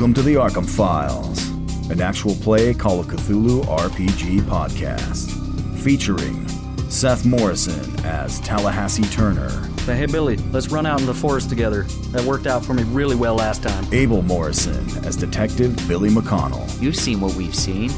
Welcome to the Arkham Files, an actual play Call of Cthulhu RPG podcast, featuring Seth Morrison as Tallahassee Turner, Say, hey Billy, let's run out in the forest together. That worked out for me really well last time. Abel Morrison as Detective Billy McConnell, You've seen what we've seen.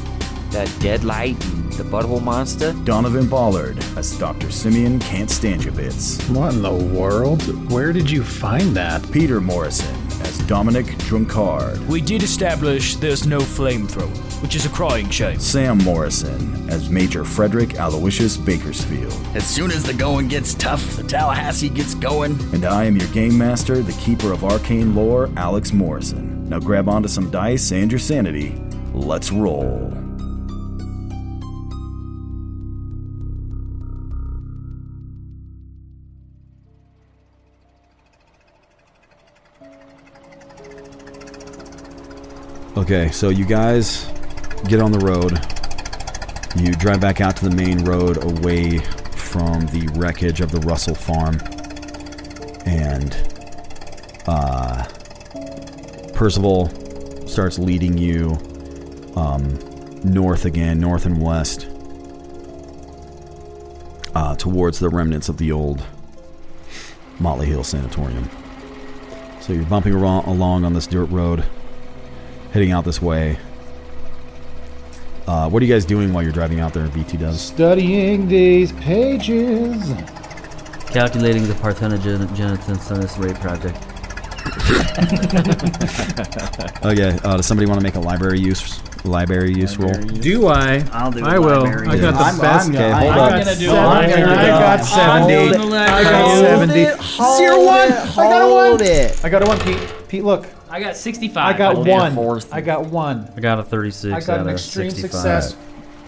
That dead light and the butthole monster. Donovan Ballard as Dr. Simeon Can't Stand Your Bits, What in the world? Where did you find that? Peter Morrison as Dominic Drunkard, We did establish there's no flamethrower, which is a crying shame. Sam Morrison as Major Frederick Aloysius Bakersfield, As soon as the going gets tough, the Tallahassee gets going. and I am your game master, the keeper of arcane lore, Alex Morrison. Now grab onto some dice and your sanity. Let's roll. Okay, so you guys get on the road. You drive back out to the main road away from the wreckage of the Russell farm. And uh, Percival starts leading you um, north again, north and west, uh, towards the remnants of the old Motley Hill Sanatorium. So you're bumping along on this dirt road heading out this way. Uh, what are you guys doing while you're driving out there, BT does? Studying these pages. Calculating the parthenogenesis on this rape project. Okay, uh, does somebody want to make a library use library use roll? Do I? I'll do I a will. library I got use. the I'm- best. Okay, hold I up. got gonna do it. I'm gonna I do got it. seventy. Hold it. I got seventy. Hold Zero one. it. I got a Hold one. it. I got a one, Pete. Pete, look. I got 65. I got I'll one. fourth. I got one. I got a 36 I got out an of extreme 65. success.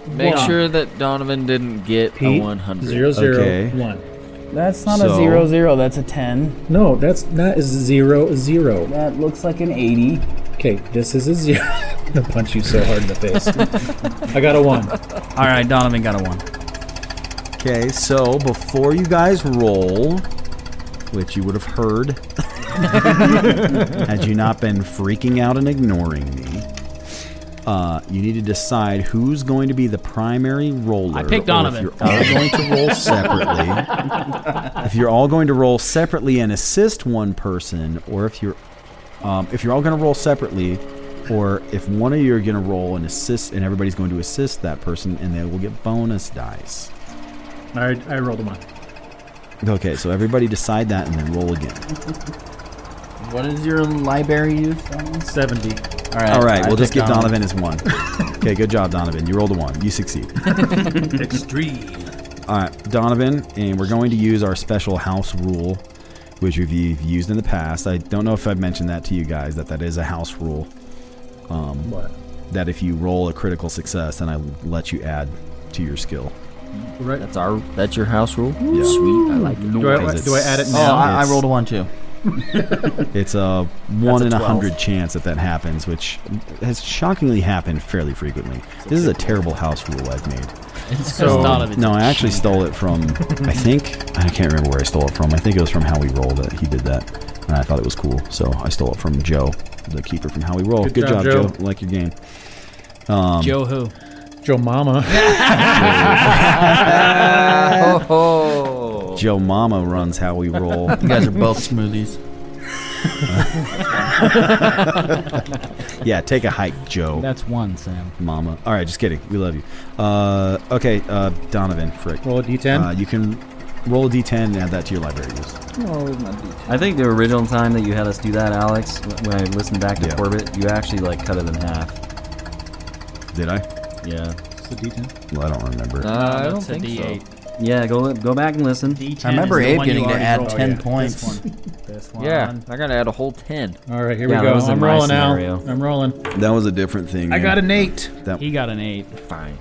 Make One. sure that Donovan didn't get a Pete, 100. Zero, zero, Okay. one. That's not So- a zero zero. That's a ten. No, that's not a zero, zero. That looks like an eighty. Okay, this is a zero. I'm gonna punch you so hard in the face. I got a one. All right, Donovan got a one. Okay, so before you guys roll, which you would have heard had you not been freaking out and ignoring me, uh, you need to decide who's going to be the primary roller. I picked or Donovan. If you're all going to roll separately, if you're all going to roll separately and assist one person, or if you're um, if you're all going to roll separately, or if one of you are going to roll and assist, and everybody's going to assist that person, and they will get bonus dice. I, I rolled a one. Okay, so everybody decide that and then roll again. What is your library use? Seventy. All right. All right, I we'll just give Donovan as one. okay, good job, Donovan. You rolled a one. You succeed. Extreme. All right, Donovan, and we're going to use our special house rule, which we've used in the past. I don't know if I've mentioned that to you guys that that is a house rule. Um, What? that if you roll a critical success, then I let you add to your skill. Right. That's our. That's your house rule. Yeah. Sweet. I like it. Do I, do I add it it's- Oh. I, I rolled a one too. It's a one a in a hundred chance that that happens, which has shockingly happened fairly frequently. This is a terrible house rule I've made. It's So- so, Donovan. No, I actually stole it from. I think I can't remember where I stole it from. I think it was from How We Roll that he did that, and I thought it was cool. So I stole it from Joe, the keeper from How We Roll. Good Good, job, job, Joe. Joe. Like your game. Um, Joe who? Joe Mama. Oh. Joe Mama runs How We Roll. You guys are both smoothies. yeah, take a hike, Joe. That's one, Sam. Mama. All right, just kidding. We love you. Uh, okay, uh, Donovan, frick. Roll a d10. Uh, you can roll a d10 and add that to your library use. I think the original time that you had us do that, Alex, when I listened back to Yeah. Corbett, you actually like cut it in half. Did I? Yeah. It's a d10. Well, I don't remember. Uh, I don't That's a think so. D8. Yeah, go go back and listen. D10 I remember is the Abe one you getting to already add rolled. ten yeah. points. This one. This one. Yeah, I gotta add a whole 10. All right, here Yeah, we that go. was in I'm my rolling now. scenario. I'm rolling. That was a different thing. I man. got an eight. That, He got an 8. Fine.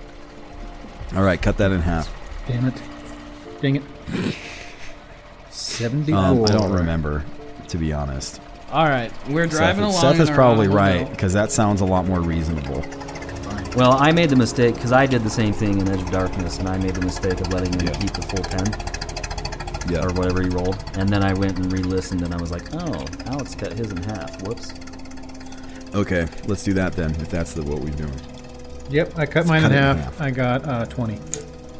all right, cut that in half. Damn it. Dang it. 74. Um, I don't remember, to be honest. All right, we're driving Seth, along. Seth in is our probably automobile. right because that sounds a lot more reasonable. Well, I made the mistake because I did the same thing in Edge of Darkness, and I made the mistake of letting him Yeah. keep the full ten Yeah. or whatever he rolled, and then I went and re-listened, and I was like, "Oh, Alex cut his in half. Whoops." Okay, let's do that then. If that's the what we're doing. Yep, I cut mine cut in it in half. half. I got uh, 20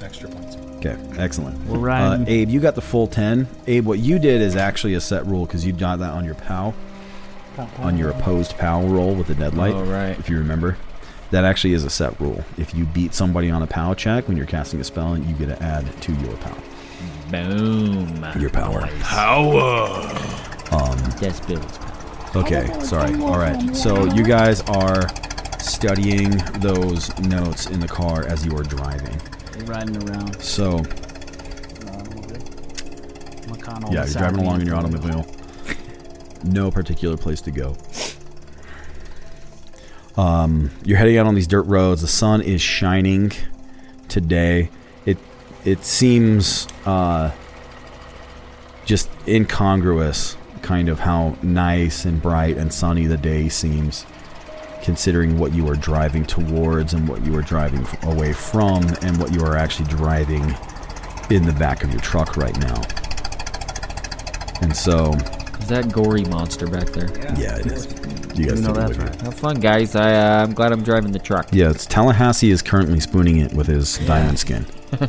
extra points. Okay, excellent. We're Uh. Abe, you got the full ten. Abe, what you did is actually a set rule because you got that on your POW, on your opposed POW roll with the deadlight. All right. If you remember, that actually is a set rule. If you beat somebody on a POW check when you're casting a spell, you get to add to your POW, Boom. your power. Power! Um, That's Bill's. Okay, sorry. All right. So you guys are studying those notes in the car as you are driving. We're riding around. So McConnell. yeah, you're driving along in your automobile. No particular place to go. Um, you're heading out on these dirt roads. The sun is shining today. It it seems uh, just incongruous, kind of how nice and bright and sunny the day seems, considering what you are driving towards and what you are driving away from, and what you are actually driving in the back of your truck right now. And so, Is that gory monster back there? yeah, it is. You guys You know take a that's look. right. Have fun, guys. I, uh, I'm glad I'm driving the truck. Yeah, it's Tallahassee is currently spooning it with his diamond skin.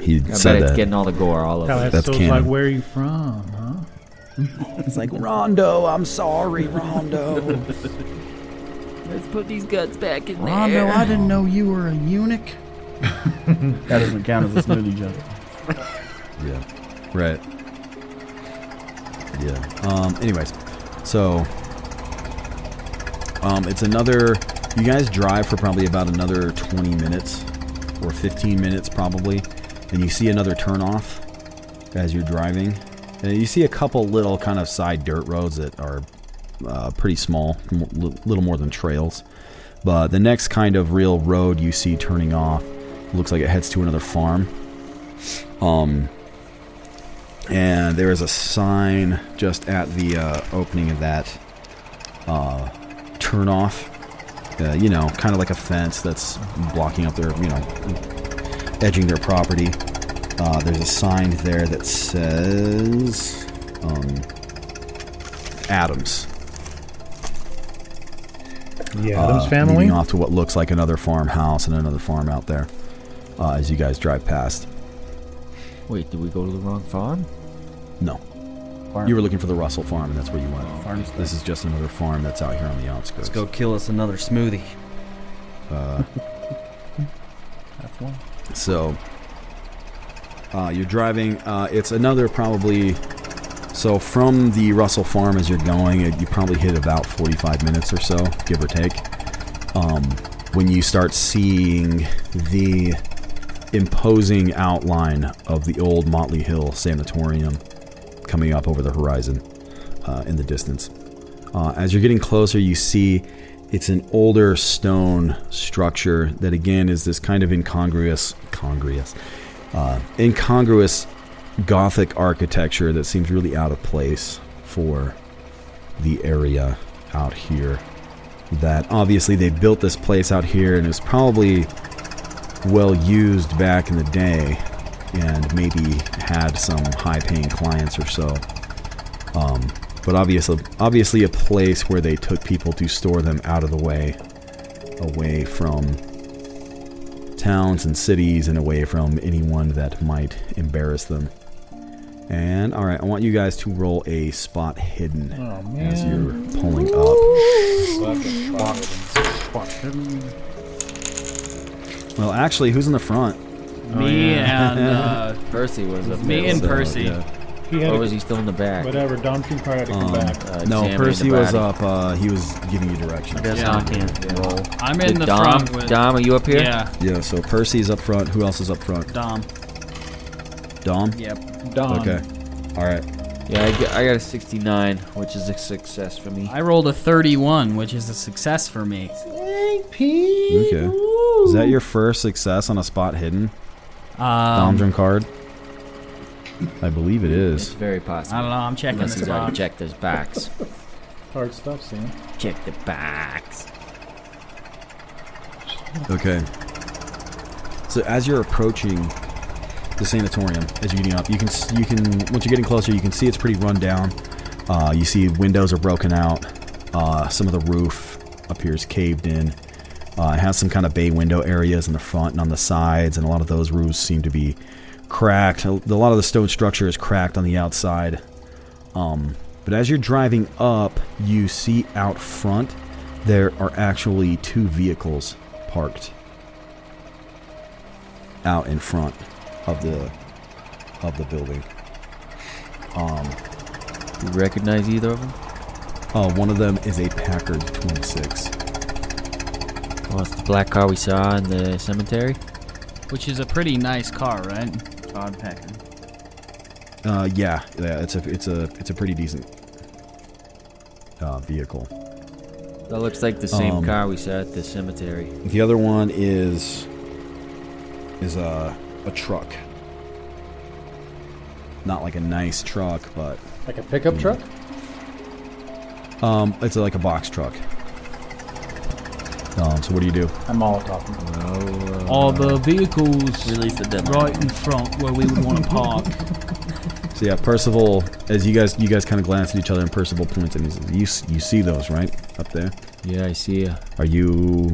he I bet said it's that. getting all the gore all over. it. That's so it's canon. like, where are you from, huh? It's like Rondo, I'm sorry, Rondo. Let's put these guts back in there. Rondo, I didn't know you were a eunuch. that doesn't count as a smoothie joke. yeah, right. Yeah. Um. Anyways, so um, it's another. You guys drive for probably about another 20 minutes or 15 minutes probably, and you see another turnoff as you're driving. And you see a couple little kind of side dirt roads that are uh, pretty small, little more than trails. But the next kind of real road you see turning off looks like it heads to another farm. Um, and there is a sign just at the uh, opening of that uh, turn off. Uh, you know, kind of like a fence that's blocking up their, you know, edging their property. Uh, there's a sign there that says um, Adams. The Adams uh, family. Leading off to what looks like another farmhouse and another farm out there uh, as you guys drive past. Wait, did we go to the wrong farm? No. Farm. You were looking for the Russell farm, and that's where you went. Farm This is just another farm that's out here on the outskirts. Let's go kill us another smoothie. Uh, That's one. So, uh, you're driving. Uh, it's another probably. So from the Russell Farm as you're going, it, you probably hit about 45 minutes or so, give or take. Um, when you start seeing the imposing outline of the old Motley Hill Sanatorium coming up over the horizon uh, in the distance. Uh, as you're getting closer, you see it's an older stone structure that again is this kind of incongruous, congruous, uh, incongruous Gothic architecture that seems really out of place for the area out here. That obviously they built this place out here and it was probably well used back in the day and maybe had some high paying clients or so. Um, but obviously, obviously a place where they took people to store them out of the way, away from towns and cities, and away from anyone that might embarrass them. And all right, I want you guys to roll a spot hidden Oh, as you're pulling up. Well, actually, who's in the front? Me and uh, Percy was up me there. and So, Percy. yeah. He had Or to- was he still in the back? whatever. Dom King probably had to come Um, back. Uh, No, examining Percy the was body. up. Uh, he was giving you directions. I guess Yeah. I can't roll. I'm in Did the Dom, front with Dom, are you up here? Yeah, Yeah, so Percy's up front. Who else is up front? Dom. Dom? Yep. Dom. Okay. All right. Yeah, I got, I got a 69, which is a success for me. I rolled a 31, which is a success for me. Okay. Is that your first success on a spot hidden? Um, Dom Drunkard? I believe it It's is. very possible. I don't know. I'm checking Unless the he's already spot. checked his box. Hard stuff, Sam. Check the box. Okay. So as you're approaching the sanatorium, as you're getting up, you can s- you can once you're getting closer, you can see it's pretty run down. Uh, you see windows are broken out. Uh, some of the roof appears caved in. Uh, it has some kind of bay window areas in the front and on the sides, and a lot of those roofs seem to be cracked. A lot of the stone structure is cracked on the outside. Um, but as you're driving up, you see out front there are actually two vehicles parked out in front of the of the building. Um, Do you recognize either of them? uh, one of them is a Packard 26. Well, it's the black car we saw in the cemetery. Which is a pretty nice car, right? Todd Packer. Uh, yeah, yeah, it's a it's a it's a pretty decent uh, vehicle. That looks like the same Um, car we saw at the cemetery. The other one is is a a truck. Not like a nice truck, but Like a pickup truck? um, it's like a box truck. Um, so what do you do? I'm all talking. Are the vehicles Release the demo. right in front where we would want to park? So yeah, Percival, as you guys you guys kind of glance at each other, and Percival points and he says, "You s- you see those right up there? Yeah, I see ya. Are you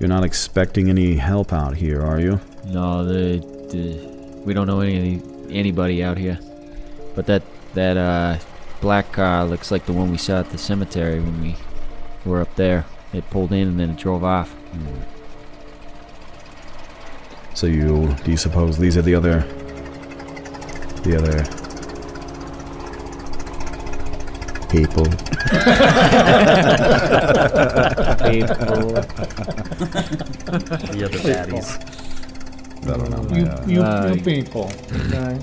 you're not expecting any help out here, are you?" No, the, the we don't know any anybody out here. But that that uh, black car looks like the one we saw at the cemetery when we were up there. It pulled in and then it drove off. So you do you suppose these are the other the other people? People. the other baddies. I don't know. You, you, Uh, you people. Okay.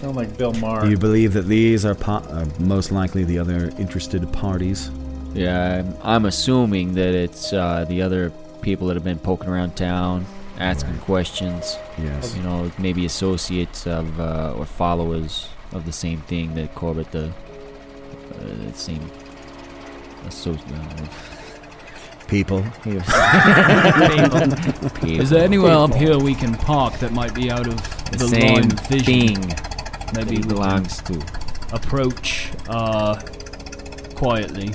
Sound like Bill Maher. do you believe that these are, po- are most likely the other interested parties? Yeah, I'm, I'm assuming that it's uh, the other people that have been poking around town, asking questions. Yes. You know, maybe associates of uh, or followers of the same thing that Corbett the uh, same associate. People. Is there anywhere up here we can park that might be out of the, the, same line of vision? thing Maybe that we can belongs to? approach uh, quietly.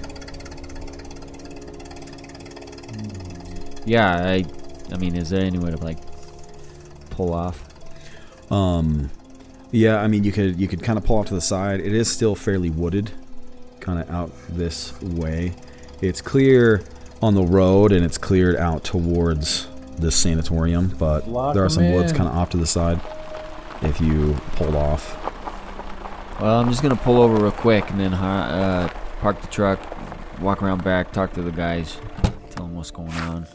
Yeah, I. I mean, is there any way to like pull off? Um, yeah, I mean, you could you could kind of pull off to the side. It is still fairly wooded, kind of out this way. It's clear on the road, and it's cleared out towards the sanatorium, but Lock there are some woods kind of off to the side. If you pulled off, Well, I'm just gonna pull over real quick and then uh, park the truck, walk around back, talk to the guys, tell them what's going on.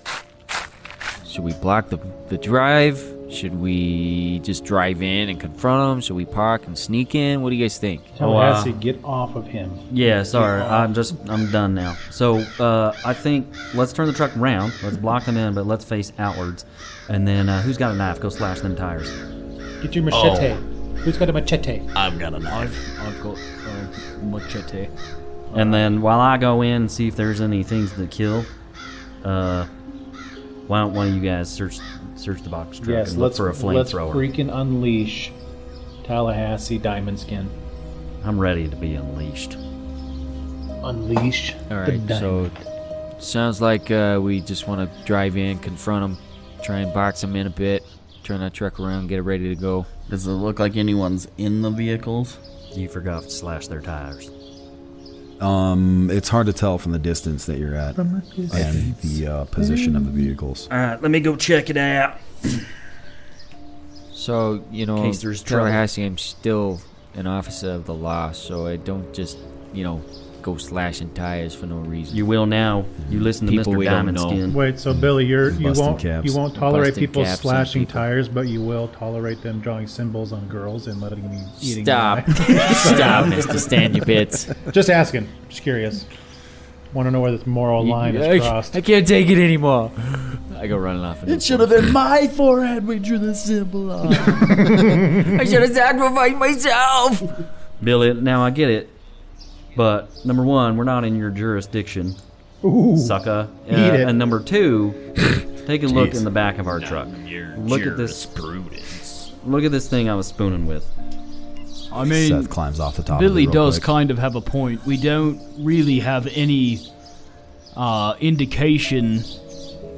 Should we block the the drive? Should we just drive in and confront them? Should we park and sneak in? What do you guys think? Oh, Tallahassee, get off of him. Yeah, sorry. I'm just I'm done now. So uh, I think let's turn the truck around. Let's block them in, but let's face outwards. And then uh, who's got a knife? Go slash them tires. Get your machete. Who's got a machete? I've got a knife. I've got a machete. And then while I go in and see if there's any things to kill, uh, why don't one of you guys search search the box truck Yes, and look let's for a let's flamethrower? freaking unleash Tallahassee Diamond Skin. I'm ready to be unleashed. Unleash All the right, so sounds like uh, we just want to drive in, confront them, try and box them in a bit, turn that truck around, get it ready to go. Does it look like anyone's in the vehicles? You forgot to slash their tires. Um, it's hard to tell from the distance that you're at From a distance. and the uh, position of the vehicles. All right, let me go check it out. So, you know, case there's. Tallahassee, I'm still an officer of the law, so I don't just, you know, go slashing tires for no reason. You will now. You listen to People Mr. we don't Diamond. Skin. Wait, so Billy, you're you Busting won't caps. you won't tolerate Busting people caps on slashing people. tires, but you will tolerate them drawing symbols on girls and letting me eating. Stop. them. Stop, Mr. Stand Your Bits. Just asking. Just curious. Want to know where this moral line I, is crossed. I can't take it anymore. I go running off. It should have been my forehead we drew the symbol on. I should have sacrificed myself. Billy, now I get it. But number one, we're not in your jurisdiction. Ooh. sucker. Uh, it. And number two, take a look Jeez. in the back of our truck. Your Look at this. jurisprudence. Look at this thing I was spooning with. I mean, Seth climbs off the top. Billy of it real does quick. kind of have a point. We don't really have any uh, indication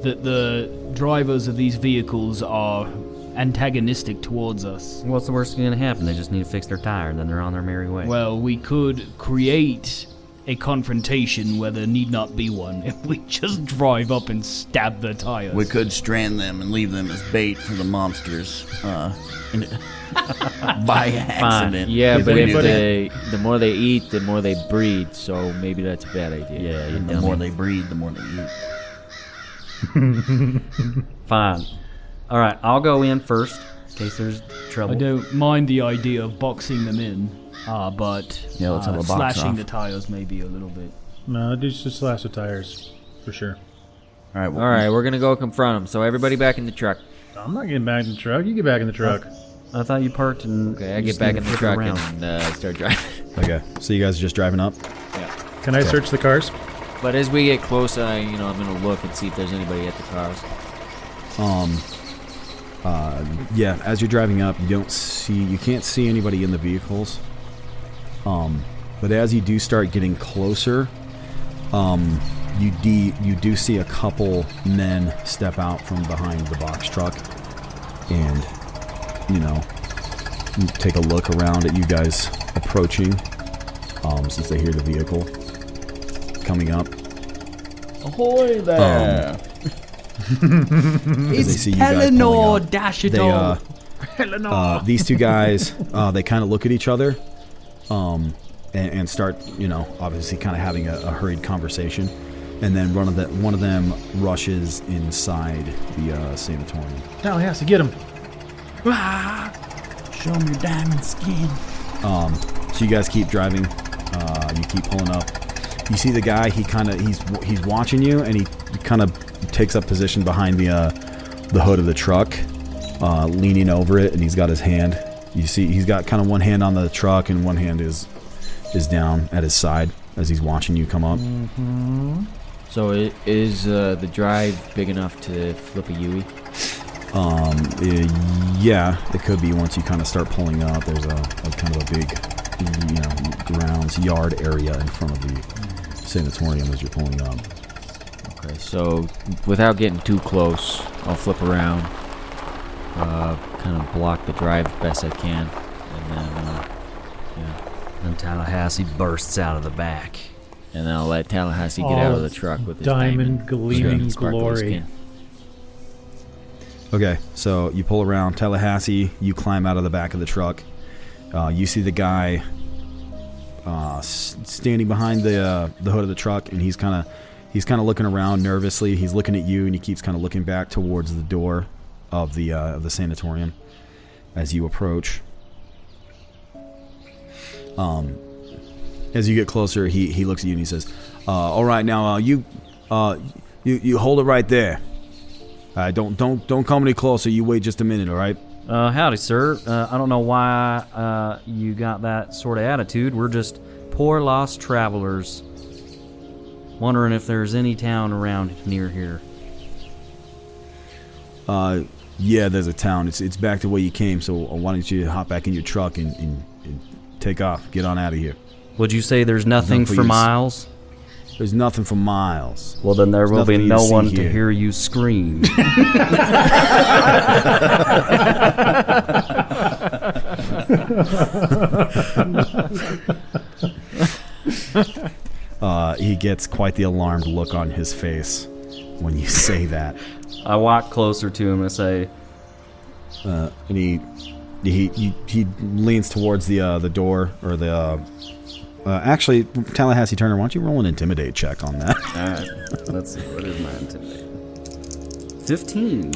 that the drivers of these vehicles are antagonistic towards us. What's the worst that's gonna happen? They just need to fix their tire, and then they're on their merry way. Well, we could create a confrontation where there need not be one if we just drive up and stab the tires. We could strand them and leave them as bait for the monsters. Uh, by accident. Yeah, If but if they, the more they eat, the more they breed. So maybe that's a bad idea. yeah, And the dummy. more they breed, the more they eat. Fine. All right, I'll go in first in case there's trouble. I don't mind the idea of boxing them in, uh, but Yeah, let's uh, have a box slashing off. the tires maybe a little bit. No, just just slash the tires for sure. All right. Well, All right, we're gonna go confront them. So everybody back in the truck. I'm not getting back in the truck. You get back in the truck. I thought you parked and Okay, I get back in the truck around. and uh, start driving. Okay, so you guys are just driving up. Yeah. Can I search the cars? But as we get closer, I, you know, I'm gonna look and see if there's anybody at the cars. Um, uh, yeah, as you're driving up, you don't see, you can't see anybody in the vehicles. Um, but as you do start getting closer, um, you de- you do see a couple men step out from behind the box truck, and you know, take a look around at you guys approaching. Um, since they hear the vehicle coming up, ahoy there! as Eleanor, see you guys pulling dash they uh, these two guys uh, they kind of look at each other um, and, and start you know obviously kind of having a, a hurried conversation. And then one of the one of them rushes inside the uh, sanatorium. Tallahassee, get him. Show 'em your diamond skin. um, so you guys keep driving uh, you keep pulling up. You see the guy he kind of he's he's watching you and he, he kind of takes up position behind the uh, the hood of the truck uh, leaning over it and he's got his hand you see he's got kind of one hand on the truck and one hand is is down at his side as he's watching you come up. So i- is uh, the drive big enough to flip a Yui? um uh, yeah it could be once you kind of start pulling up there's a, a kind of a big you know grounds yard area in front of the sanatorium as you're pulling up Okay, so without getting too close, I'll flip around, uh, kind of block the drive best I can, and then uh, yeah, And Tallahassee bursts out of the back. and then I'll let Tallahassee get out of the truck with his Diamond diamond, gleaming glory. skin. Okay, so you pull around Tallahassee, you climb out of the back of the truck. Uh, you see the guy uh, standing behind the uh, the hood of the truck, and he's kind of he's kind of looking around nervously. He's looking at you, and he keeps kind of looking back towards the door of the uh, of the sanatorium as you approach. Um, as you get closer, he he looks at you and he says, uh, "All right, now uh, you uh, you you hold it right there." Right, don't don't don't come any closer. You wait just a minute, all right? Uh, howdy, sir. Uh, I don't know why uh, you got that sort of attitude. We're just poor lost travelers. Wondering if there's any town around near here. Uh, yeah, there's a town. It's it's back to where you came. So uh, why don't you hop back in your truck and, and, and take off? Get on out of here. Would you say there's nothing Nothing for for you to s- miles? There's nothing for miles. Well, then there There's will be nothing for you to no see one to here. hear you scream. Uh, he gets quite the alarmed look on his face when you say that, I walk closer to him and say, uh, and he he he, he leans towards the uh, the door or the. Uh, uh, actually, Tallahassee Turner, why don't you roll an intimidate check on that? All right, let's see. What is my intimidate? 15.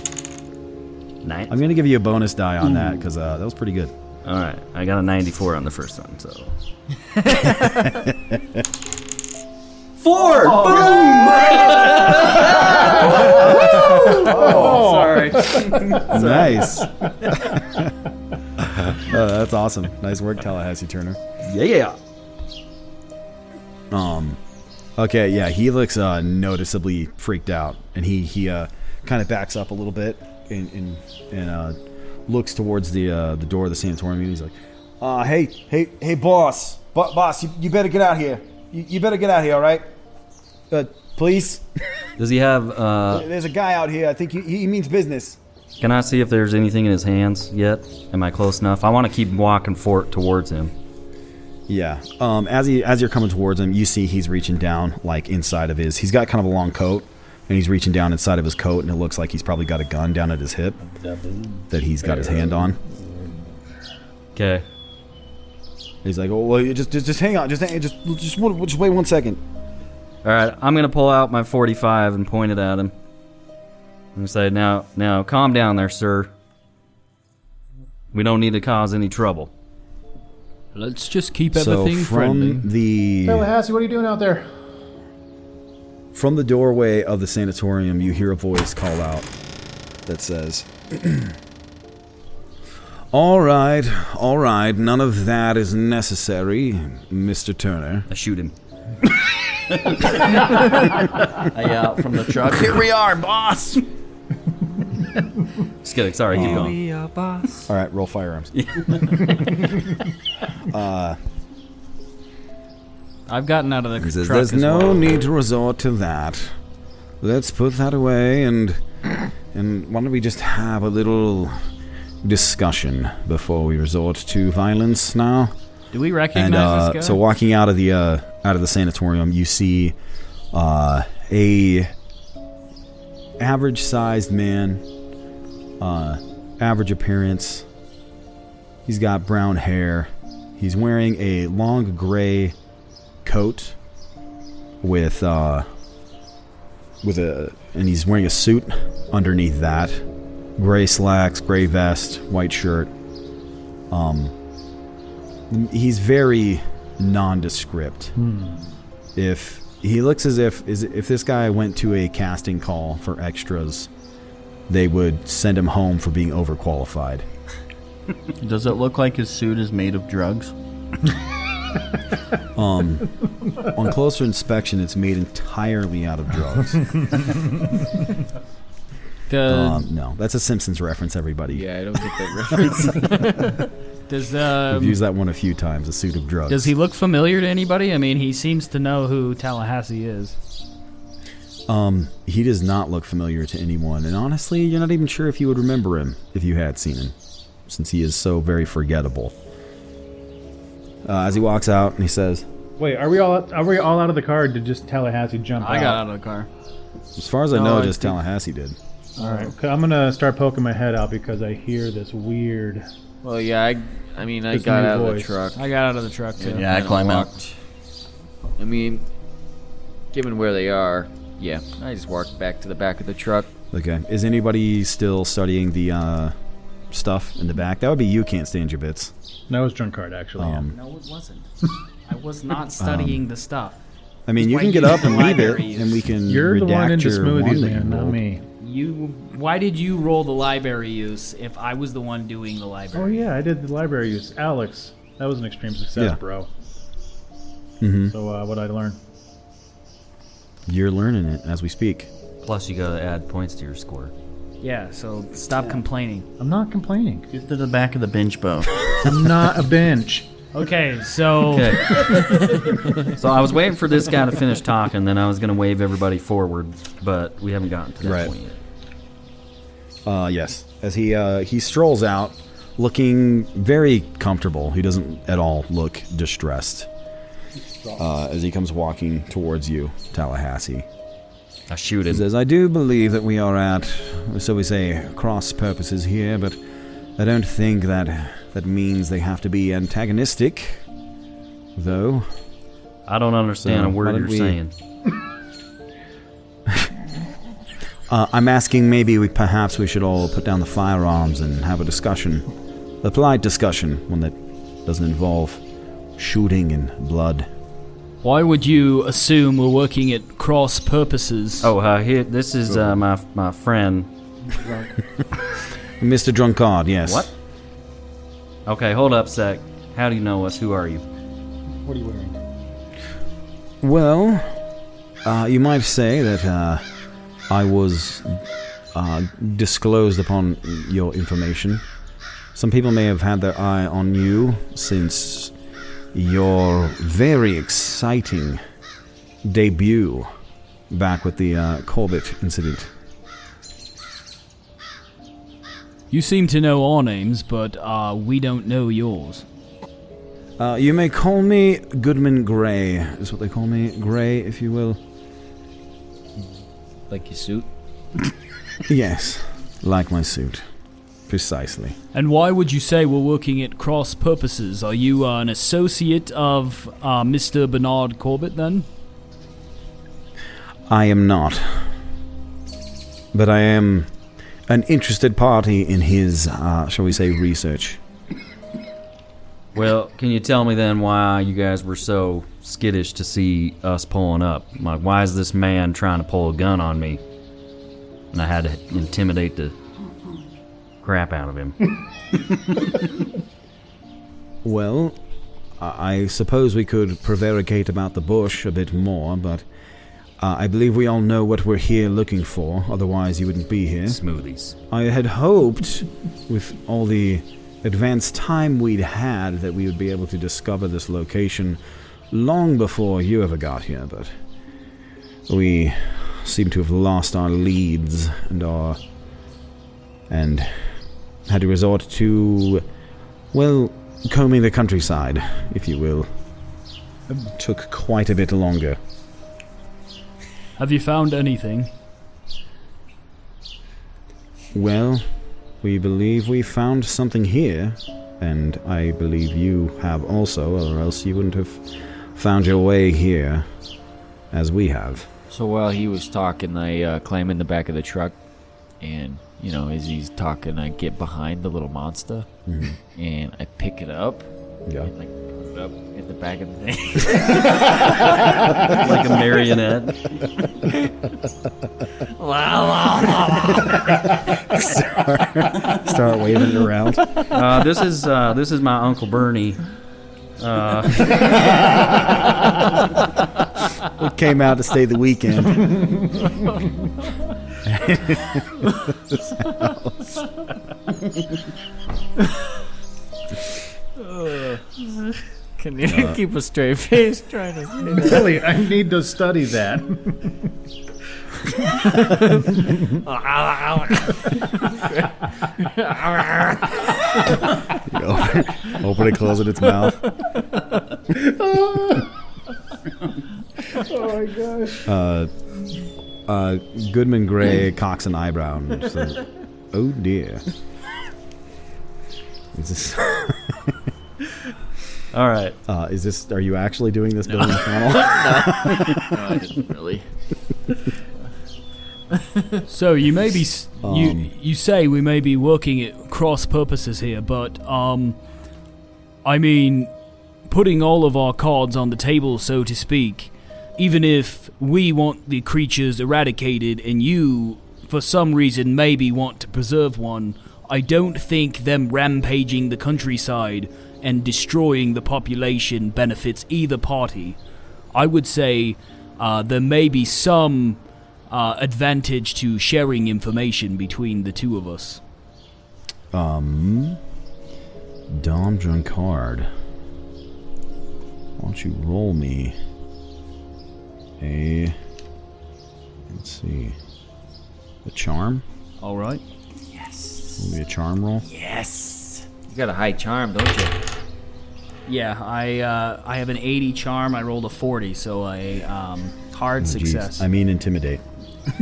Nine. I'm gonna give you a bonus die on that because uh, that was pretty good. All right, I got a 94 on the first one, so. Four! oh, sorry. nice. Uh, that's awesome. Nice work, Tallahassee Turner. Yeah, yeah. Um, Okay, yeah, he looks uh, noticeably freaked out, and he he uh, kind of backs up a little bit and and, and uh, looks towards the uh, the door of the sanatorium, and he's like, Uh, hey, hey, hey, boss, Bo- boss, you, you better get out here. You, you better get out here, all right? Uh, please. Does he have? uh There's a guy out here. I think he, he means business. Can I see if there's anything in his hands yet? Am I close enough? I want to keep walking for towards him. Yeah. Um, as he as you're coming towards him, you see he's reaching down like inside of his. He's got kind of a long coat, and he's reaching down inside of his coat, and it looks like he's probably got a gun down at his hip that he's got his hand on. Okay. He's like, "Oh, well, you just just just hang on, just hang, just just just wait one second. All right, I'm gonna pull out my 45 and point it at him. And say, "Now, now, calm down there, sir. We don't need to cause any trouble." Let's just keep So everything from friendly. the Tallahassee, what are you doing out there? from the doorway of the sanatorium, you hear a voice call out that says, "All right, all right, none of that is necessary, Mister Turner." I shoot him. I out from the truck. Here we are, boss. Just kidding. Sorry, keep going. boss All right, roll firearms. uh, I've gotten out of the says, truck "There's as no well. need to resort to that. Let's put that away and and why don't we just have a little discussion before we resort to violence now?" Do we recognize and uh, this guy? so walking out of the uh, out of the sanatorium, you see uh, a average sized man, uh, average appearance. He's got brown hair. He's wearing a long gray coat with uh, with a and he's wearing a suit underneath that. Gray slacks, gray vest, white shirt. Um, he's very nondescript. If he looks as if is if this guy went to a casting call for extras, they would send him home for being overqualified. Does it look like his suit is made of drugs? Um, on closer inspection, it's made entirely out of drugs. Um, no, that's a Simpsons reference, everybody. Yeah, I don't get that reference. Does We've um, used that one a few times. A suit of drugs. does he look familiar to anybody? I mean, he seems to know who Tallahassee is. Um, he does not look familiar to anyone, and honestly, you're not even sure if you would remember him if you had seen him, since he is so very forgettable. Uh, as he walks out, and he says, Wait, are we all are we all out of the car? Or did just Tallahassee jump I out? got out of the car. "As far as I No, know, I just think- Tallahassee did." All right, 'cause I'm gonna start poking my head out because I hear this weird. Well, yeah, I, I mean, I This got new out of the voice. truck. I got out of the truck too. Yeah, I and climb out. I mean, given where they are, yeah, I just walked back to the back of the truck. Okay, is anybody still studying the uh, stuff in the back? That would be you. Can't stand your bits. That was Drunkard actually. yeah. Um, No, it wasn't. I was not studying the stuff. I mean, you why can get you up and leave it, library and we can. You're the one redact into your smoothies, one that you man, not rolled. me. You, why did you roll the library use if I was the one doing the library? Oh yeah, I did the library use. Alex, that was an extreme success, Yeah. bro. Mhm. So uh, what I learned? You're learning it as we speak. Plus, you gotta add points to your score. Yeah, so stop complaining. I'm not complaining. Get to the back of the bench boat. I'm not a bench. Okay, so Okay. so I was waiting for this guy to finish talking, then I was gonna wave everybody forward, but we haven't gotten to that Right. point yet. Uh, yes. As he uh, he strolls out, looking very comfortable. He doesn't at all look distressed. Uh, as he comes walking towards you, Tallahassee. I shoot He him. says, I do believe that we are at, so we say, cross purposes here, but I don't think that that means they have to be antagonistic, though. I don't understand So, a word you're we- saying. Uh, I'm asking maybe we perhaps we should all put down the firearms and have a discussion. A polite discussion, one that doesn't involve shooting and blood. why would you assume we're working at cross purposes? Oh, uh, here, this is uh, my my friend. Mr. Drunkard, yes. What? Okay, hold up, sec. How do you know us? Who are you? What are you wearing? Well, uh, you might say that uh, I was uh, disclosed upon your information. Some people may have had their eye on you since your very exciting debut back with the uh, Corbett incident. You seem to know our names, but uh, we don't know yours. Uh, you may call me Goodman Gray, is what they call me. Gray, if you will. Like your suit? yes, like my suit. Precisely. And why would you say we're working at cross purposes? Are you uh, an associate of uh, Mr. Bernard Corbett then? I am not. But I am an interested party in his, uh, shall we say, research. Well, can you tell me then why you guys were so skittish to see us pulling up? Like, why is this man trying to pull a gun on me? And I had to intimidate the crap out of him. Well, I suppose we could prevaricate about the bush a bit more, but uh, I believe we all know what we're here looking for, otherwise, you wouldn't be here. Smoothies. I had hoped, with all the advanced time we'd had, that we would be able to discover this location long before you ever got here, but we seem to have lost our leads and our. and had to resort to. well, combing the countryside, if you will. It took quite a bit longer. Have you found anything? Well, we believe we found something here, and I believe you have also, or else you wouldn't have found your way here as we have. So while he was talking, I uh, climb in the back of the truck, and you know, as he's talking, I get behind the little monster, Mhm. and I pick it up, Yeah. and like put it up in the back of the thing, like a marionette. start, start waving it around. Uh, this is uh, this is my uncle Bernie. Uh, We came out to stay the weekend. Can you keep a straight face trying to say that? Really, I need to study that. You open, open and close it its mouth. oh my gosh. Uh, uh, Goodman Gray cocks an eyebrow and says, "Oh dear." Is this? All right. Uh, is this? Are you actually doing this during the panel? no, I didn't really. So you may be s you Um. you say we may be working at cross purposes here, but um, I mean, putting all of our cards on the table, so to speak. Even if we want the creatures eradicated and you, for some reason, maybe want to preserve one, I don't think them rampaging the countryside and destroying the population benefits either party. I would say uh, there may be some uh, advantage to sharing information between the two of us. Um, Dom Drunkard. Why don't you roll me a. Let's see. A charm? All right. Roll me a charm roll? Yes. You got a high charm, don't you? Yeah, I uh, I have an 80 charm. I rolled a 40, so a um, hard Oh, Jeez. success. I mean, intimidate.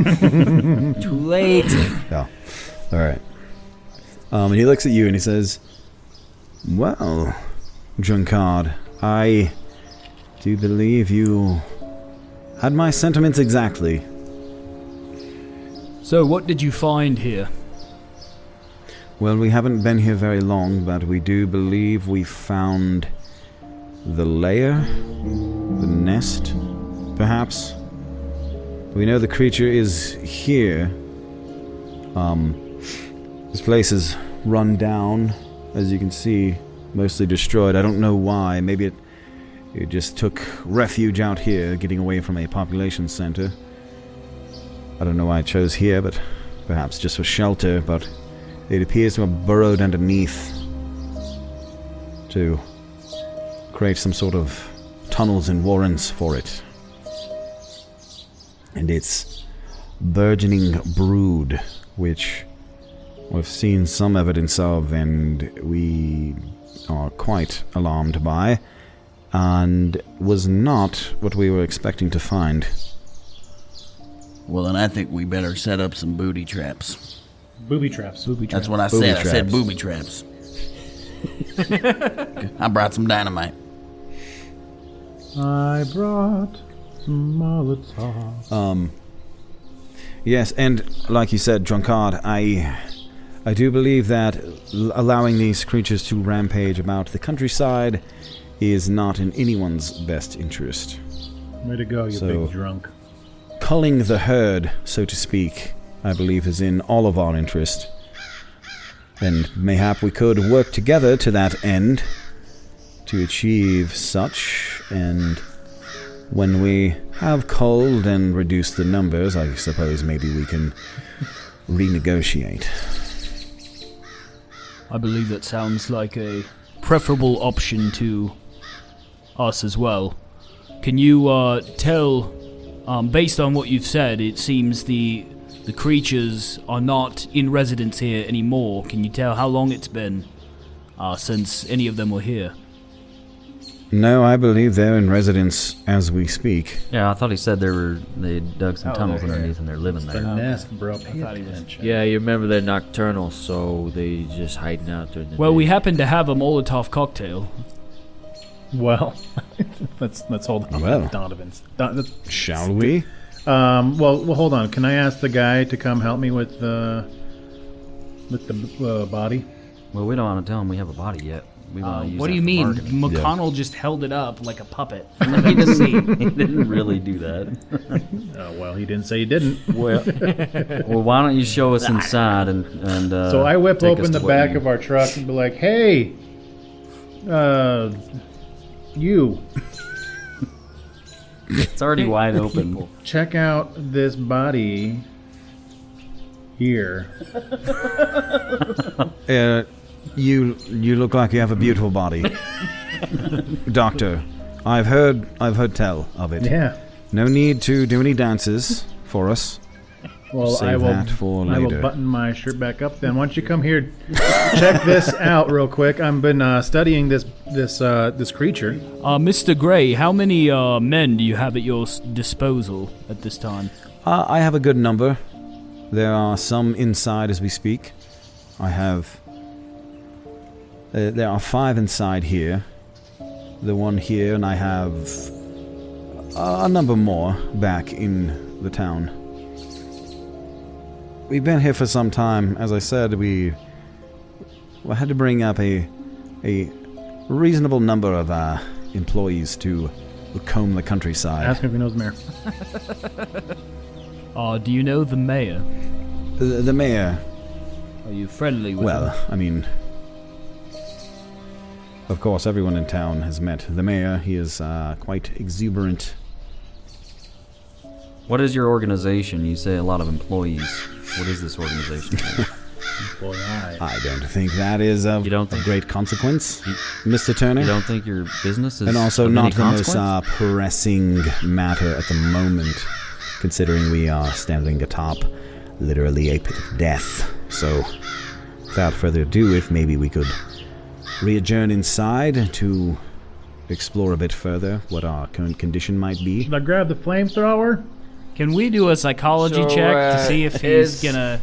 Too late. Yeah. All right. Um, and he looks at you and he says, Well, Drunkard, I do believe you had my sentiments exactly. so, what did you find here? Well, we haven't been here very long, but we do believe we found the lair, the nest, perhaps. We know the creature is here. Um, this place is run down, as you can see, mostly destroyed. I don't know why. Maybe it who just took refuge out here, getting away from a population center. I don't know why I chose here, but perhaps just for shelter, but it appears to have burrowed underneath to create some sort of tunnels and warrens for it. And its burgeoning brood, which we've seen some evidence of and we are quite alarmed by, and was not what we were expecting to find. Well, then I think we better set up some booty traps. Booby traps. Booby traps. That's what I Booby said. I said traps. booby traps. I brought some dynamite. I brought some Molotov. Um, yes, and like you said, drunkard, I, I do believe that l- allowing these creatures to rampage about the countryside is not in anyone's best interest. Way to go, you So- big drunk. Culling the herd, so to speak, I believe is in all of our interest. And mayhap we could work together to that end to achieve such, and when we have culled and reduced the numbers, I suppose maybe we can renegotiate. I believe that sounds like a preferable option to us as well. Can you uh, tell, um, based on what you've said, it seems the the creatures are not in residence here anymore. Can you tell how long it's been uh, since any of them were here? No, I believe they're in residence as we speak. Yeah, I thought he said they were they dug some Oh, tunnels they're- underneath and they're living The there. nest, bro. Pay thought he was- attention. Yeah, you remember they're nocturnal, so they just hiding out during the Well, day. we happen to have a Molotov cocktail. Well, let's let's hold on. Well. Donovan's. Don, that's- Shall we? um. Well, well, hold on. Can I ask the guy to come help me with the with the uh, body? Well, we don't want to tell him we have a body yet. We want Uh, to use what do you mean? bargaining. McConnell just held it up like a puppet. he didn't see. he didn't really do that. Oh well, he didn't say he didn't. Well, well, why don't you show us inside and and uh, so I whip open the back you- of our truck and be like, "Hey, uh, you It's already wide open. check out this body here." Uh, you you look like you have a beautiful body, Doctor. I've heard I've heard tell of it. Yeah. No need to do any dances for us. Well, Save I will. that for I will button my shirt back up. Then, why don't you come here, check this out real quick? I've been uh, studying this this uh, this creature. Uh, Mr. Gray, how many uh, men do you have at your s- disposal at this time? Uh, I have a good number. There are some inside as we speak. I have. Uh, there are five inside here. The one here, and I have a a number more back in the town. We've been here for some time. As I said, we, we had to bring up a a reasonable number of uh, employees to comb the countryside. Ask him if he knows the mayor. Uh, do you know the mayor? the, the mayor Are you friendly with Well, him? I mean, of course, everyone in town has met the mayor. He is uh, quite exuberant. What is your organization? You say a lot of employees. What is this organization? Boy, I. I don't think that is of, You don't of think- great consequence, Mr. Turner. you don't think your business is and also of not any the most uh, pressing matter at the moment, considering we are standing atop literally a pit of death. So, without further ado, if maybe we could re-adjourn inside to explore a bit further what our current condition might be. Should I grab the flamethrower? Can we do a psychology So, check uh, to see if is- he's gonna?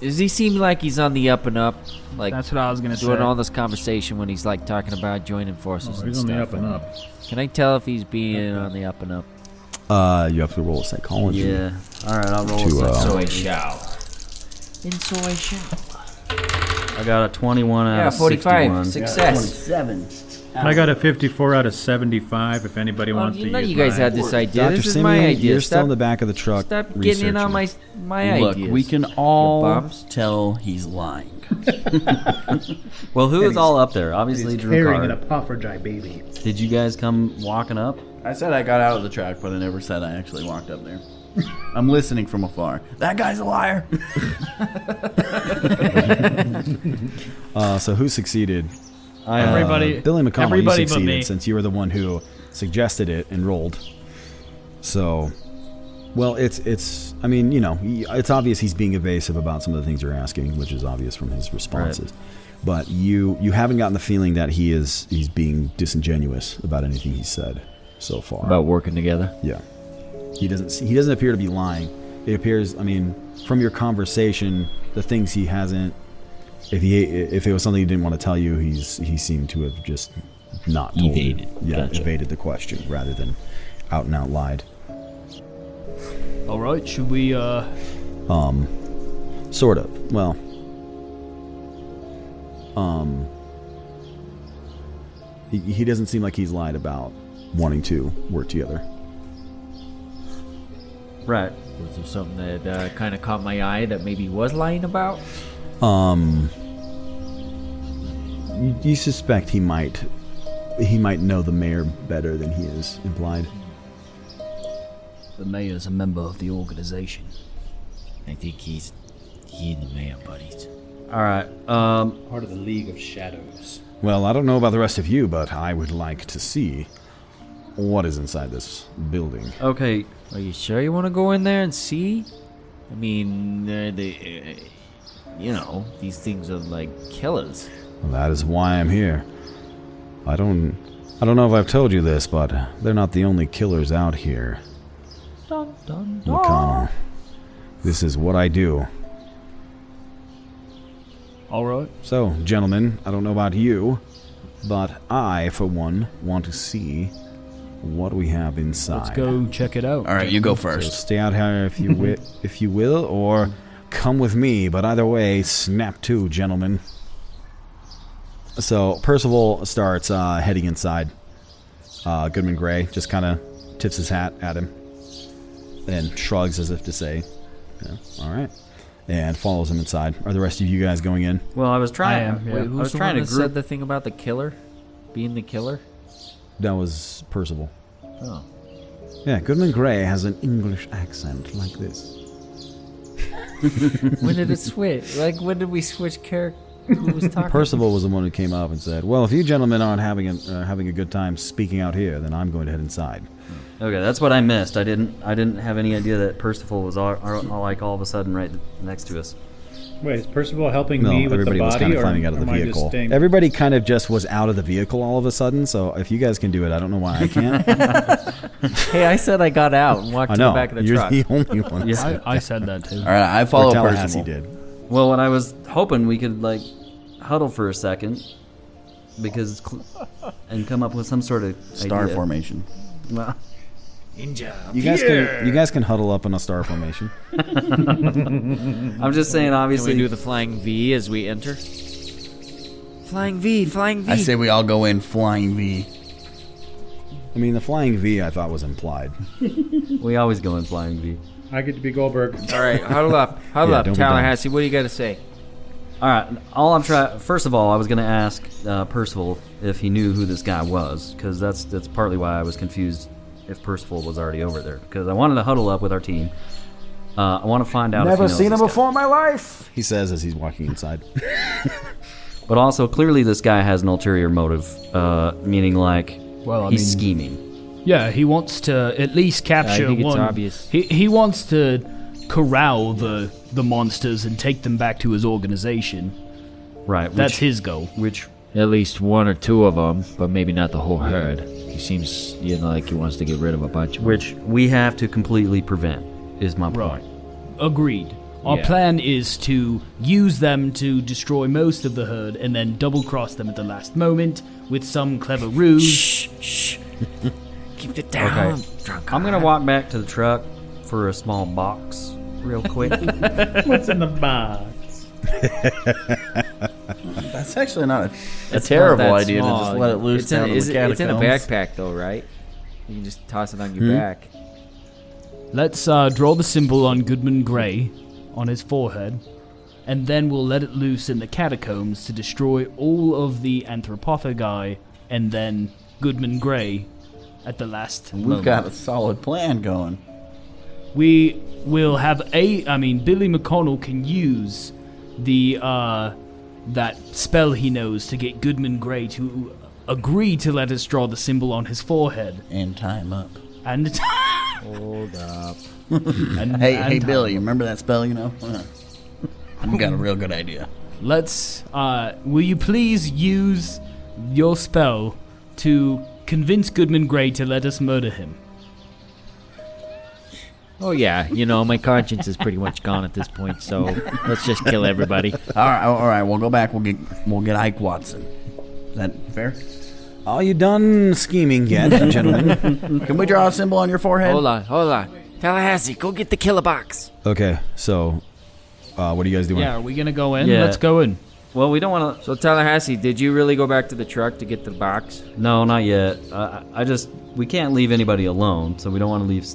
Does he seem like he's on the up and up? Like That's what I was gonna say. doing all this conversation when he's like talking about joining forces Oh, and on stuff. the up and up. Can I tell if he's being on the up and up? Uh, you have to roll a psychology. Yeah. All right, I'll roll To, a uh, second. So I shall. And so I shall. I got a 21 out Yeah, of 45. 61. Success. Seven. I got a 54 out of 75. If anybody Well, wants you to know use you guys mine. had this idea. Dr. This is Simeon, my idea. you're still in the back of the truck. Stop getting in on my researching. my Look, ideas. we can all bums. tell he's lying. Well, who And is all up there? Obviously, He's carrying an Drunkard. apophagy baby. Did you guys come walking up? I said I got out of the truck, but I never said I actually walked up there. I'm listening from afar. That guy's a liar. Uh, so who succeeded? I, uh, Everybody- Billy McConnell, everybody you but succeeded me. since you were the one who suggested it and rolled. So, well, it's it's. I mean, you know, he- it's obvious he's being evasive about some of the things you're asking, which is obvious from his responses. But you you haven't gotten the feeling that he is he's being disingenuous about anything he said so far. about working together. Yeah. He doesn't he doesn't appear to be lying. It appears I mean from your conversation the things he hasn't if he if it was something he didn't want to tell you he's he seemed to have just not told Evaded. you. Yeah, Gotcha. evaded the question rather than out and out lied. All right, should we? uh... Um sort of. Well um he, he doesn't seem like he's lied about wanting to work together. Right. Was there something that uh, kind of caught my eye that maybe he was lying about? Um, you, you suspect he might he might know the mayor better than he is implied. The mayor's a member of the organization. I think he's he and the mayor buddies. All right. Um, Part of the League of Shadows. Well, I don't know about the rest of you, but I would like to see what is inside this building. okay. Are you sure you want to go in there and see? I mean, uh, they, uh, you know, these things are like killers. Well, that is why I'm here. I don't I don't know if I've told you this, but they're not the only killers out here. Dun, dun, McConnell. This is what I do. All right. So, gentlemen, I don't know about you, but I, for one, want to see what we have inside. Let's go check it out. All right, you go So first. stay out here if you wi- if you will, or come with me. But either way, snap to, gentlemen. So Percival starts uh, heading inside. Uh, Goodman Gray just kind of tips his hat at him and shrugs as if to say, yeah, "All right," and follows him inside. Are the rest of you guys going in? Well, I was trying. I am, yeah. Wait, I was the trying one to group. said the thing about the killer being the killer? That was Percival. Oh, Yeah, Goodman Gray has an English accent like this. when did it switch? Like, when did we switch character? Who was talking? Percival was the one who came up and said, "Well, if you gentlemen aren't having a, uh, having a good time speaking out here, then I'm going to head inside." Okay, that's what I missed. I didn't. I didn't have any idea that Percival was all, all, all like all of a sudden right next to us. Wait, is Percival helping No, me with the everybody was body, kind of or climbing out of the am I just vehicle. Everybody kind of just was out of the vehicle all of a sudden. So if you guys can do it, I don't know why I can't. hey, I said I got out and walked I to know the back of the truck. you're truck. the only one. Yeah. I, I said that too. All right, I follow Tallahassee Percival. did. Well, what I was hoping we could like huddle for a second because cl- and come up with some sort of Star idea. formation. Well, You guys can you guys can huddle up in a star formation. I'm just saying, Can obviously. we do the flying V as we enter? Flying V, flying V. I say we all go in flying V. I mean, the flying V I thought was implied. we always go in flying V. I get to be Goldberg. All right, huddle up, huddle Yeah, up, don't be dumb. Tallahassee. What do you got to say? All right. All I'm trying. First of all, I was going to ask uh, Percival if he knew who this guy was, because that's that's partly why I was confused if Percival was already over there. Because I wanted to huddle up with our team. Uh, I want to find out. if he Never knows seen him this guy. before in my life. He says as he's walking inside. But also, clearly, this guy has an ulterior motive, uh, meaning like Well, I he's mean- scheming. Yeah, he wants to at least capture I think it's one. obvious. He he wants to corral the the monsters and take them back to his organization. Right. That's which, his goal. Which At least one or two of them, but maybe not the whole herd. He seems, you know, like he wants to get rid of a bunch of 'em. which we have to completely prevent. Is my Right. point. Agreed. Our Yeah. plan is to use them to destroy most of the herd and then double cross them at the last moment with some clever ruse. Shh, shh. Keep it down, Okay. drunk. I'm gonna walk back to the truck for a small box, real quick. What's in the box? That's actually not a, a It's not terrible idea small. to just let it loose it's down in, in is the it- It's in a backpack, though, right? You can just toss it on your Hmm? back. Let's uh, draw the symbol on Goodman Gray on his forehead, and then we'll let it loose in the catacombs to destroy all of the anthropophagi, and then Goodman Gray at the last. We've moment. got a solid plan going. We will have a. I mean, Billy McConnell can use the uh, that spell he knows to get Goodman Gray to agree to let us draw the symbol on his forehead and tie him up. And hold up. and, hey, and hey, tie Billy, you remember that spell? You know, I've got a real good idea. Let's. Uh, will you please use your spell to convince Goodman Gray to let us murder him? Oh yeah, you know my conscience is pretty much gone at this point, so let's just kill everybody. All right, all right. We'll go back. We'll get we'll get Ike Watson. Is that fair? Are you done scheming yet, gentlemen? Can we draw a symbol on your forehead? Hold on, hold on. Tallahassee, go get the killer box. Okay, so uh, what are you guys doing? Yeah, are we gonna go in? Yeah. Let's go in. Well, we don't want to. So Tallahassee, did you really go back to the truck to get the box? No, not yet. Uh, I just we can't leave anybody alone, so we don't want to leave